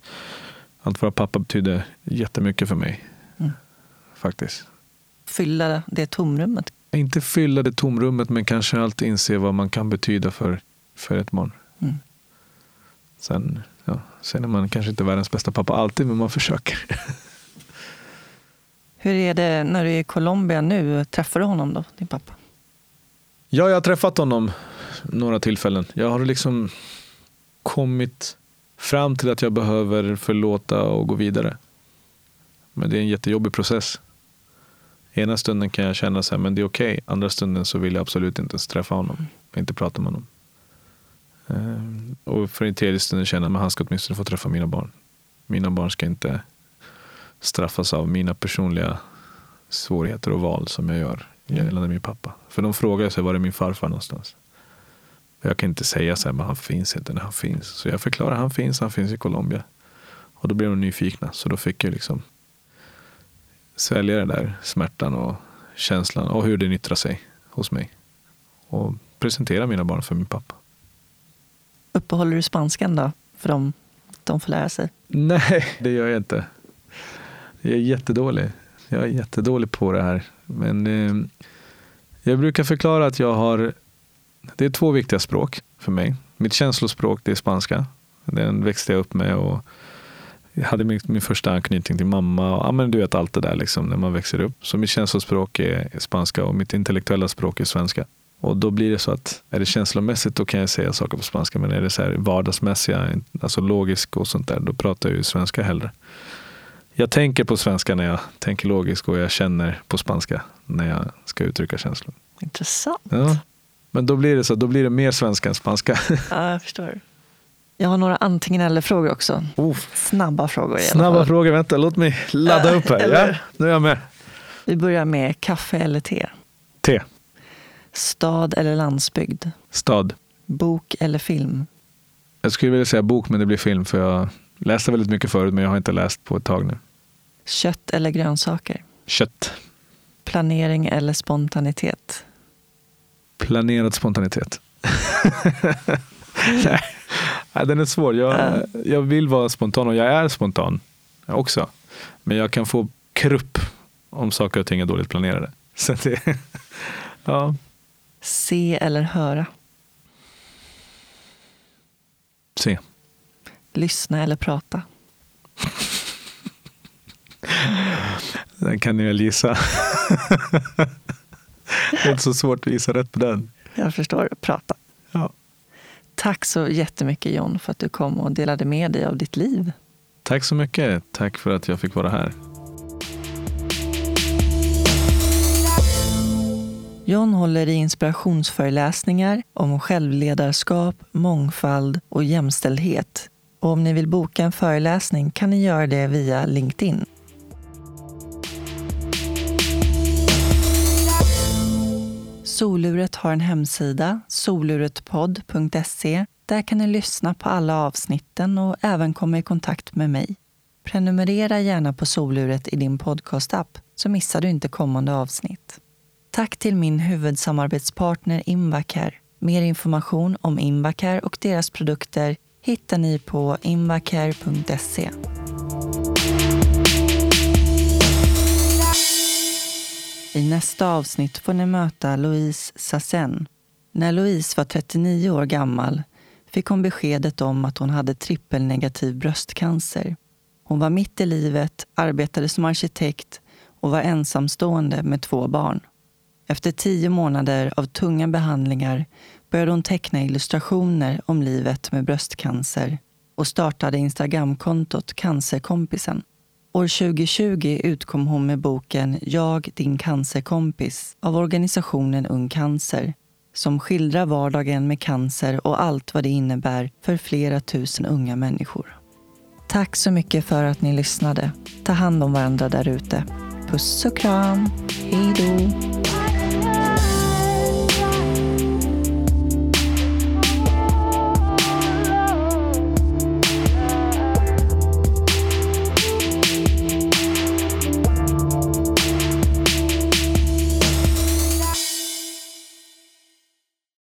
att vara pappa betyder jättemycket för mig. Mm. Faktiskt. Fylla det tomrummet? Inte fylla det tomrummet, men kanske alltid inse vad man kan betyda för, för ett barn. Mm. Sen, ja, sen är man kanske inte världens bästa pappa alltid, men man försöker. Hur är det när du är i Colombia nu? Träffar du honom då, din pappa? Ja, jag har träffat honom några tillfällen. Jag har liksom kommit fram till att jag behöver förlåta och gå vidare. Men det är en jättejobbig process. Ena stunden kan jag känna så här, men det är okej. Okay. Andra stunden så vill jag absolut inte ens träffa honom. Inte prata med honom. Ehm, och för en tredje stunden känner jag att han ska åtminstone få träffa mina barn. Mina barn ska inte straffas av mina personliga svårigheter och val som jag gör gällande min pappa. För de frågar sig var är min farfar någonstans. Jag kan inte säga så här, men han finns inte när han finns. Så jag förklarar, han finns, han finns i Colombia. Och då blev de nyfikna, så då fick jag liksom svälja den där smärtan och känslan och hur den yttrar sig hos mig. Och presentera mina barn för min pappa. Uppehåller du spanskan då? För de, de får lära sig? Nej, det gör jag inte. Jag är jättedålig. Jag är jättedålig på det här. Men eh, jag brukar förklara att jag har... Det är två viktiga språk för mig. Mitt känslospråk det är spanska. Den växte jag upp med. och jag hade min, min första anknytning till mamma. Och, ja, men du vet allt det där liksom, när man växer upp. Så mitt känslospråk är spanska och mitt intellektuella språk är svenska. Och då blir det så att är det känslomässigt då kan jag säga saker på spanska. Men är det så här vardagsmässiga, alltså logisk och sånt där, då pratar jag ju svenska hellre. Jag tänker på svenska när jag tänker logiskt och jag känner på spanska när jag ska uttrycka känslor. Intressant. Ja. Men då blir det så, då blir det mer svenska än spanska. Ja, jag förstår. Jag har några antingen eller-frågor också. Oh. Snabba frågor i alla Snabba fall. frågor, vänta låt mig ladda upp här. Ja, nu är jag med. Vi börjar med kaffe eller te? T. Stad eller landsbygd? Stad. Bok eller film? Jag skulle vilja säga bok men det blir film för jag läste väldigt mycket förut men jag har inte läst på ett tag nu. Kött eller grönsaker? Kött. Planering eller spontanitet? Planerad spontanitet. Nej. Den är svår. Jag, jag vill vara spontan och jag är spontan också. Men jag kan få krupp om saker och ting är dåligt planerade. Så det, ja, Se eller höra? se. Lyssna eller prata? Den kan ni väl gissa. det är inte så svårt att gissa rätt på den. Jag förstår. Prata. Tack så jättemycket John för att du kom och delade med dig av ditt liv. Tack så mycket. Tack för att jag fick vara här. John håller i inspirationsföreläsningar om självledarskap, mångfald och jämställdhet. Och om ni vill boka en föreläsning kan ni göra det via LinkedIn. Soluret har en hemsida, soluretpodd.se. Där kan ni lyssna på alla avsnitten och även komma i kontakt med mig. Prenumerera gärna på Soluret i din podcastapp så missar du inte kommande avsnitt. Tack till min huvudsamarbetspartner Invacare. Mer information om Invacare och deras produkter hittar ni på invacare.se. I nästa avsnitt får ni möta Louise Sassen. När Louise var 39 år gammal fick hon beskedet om att hon hade trippelnegativ bröstcancer. Hon var mitt i livet, arbetade som arkitekt och var ensamstående med två barn. Efter tio månader av tunga behandlingar började hon teckna illustrationer om livet med bröstcancer och startade Instagramkontot Cancerkompisen. År 2020 utkom hon med boken Jag, din cancerkompis av organisationen Ung Cancer som skildrar vardagen med cancer och allt vad det innebär för flera tusen unga människor. Tack så mycket för att ni lyssnade. Ta hand om varandra där ute. Puss och kram. Hej då.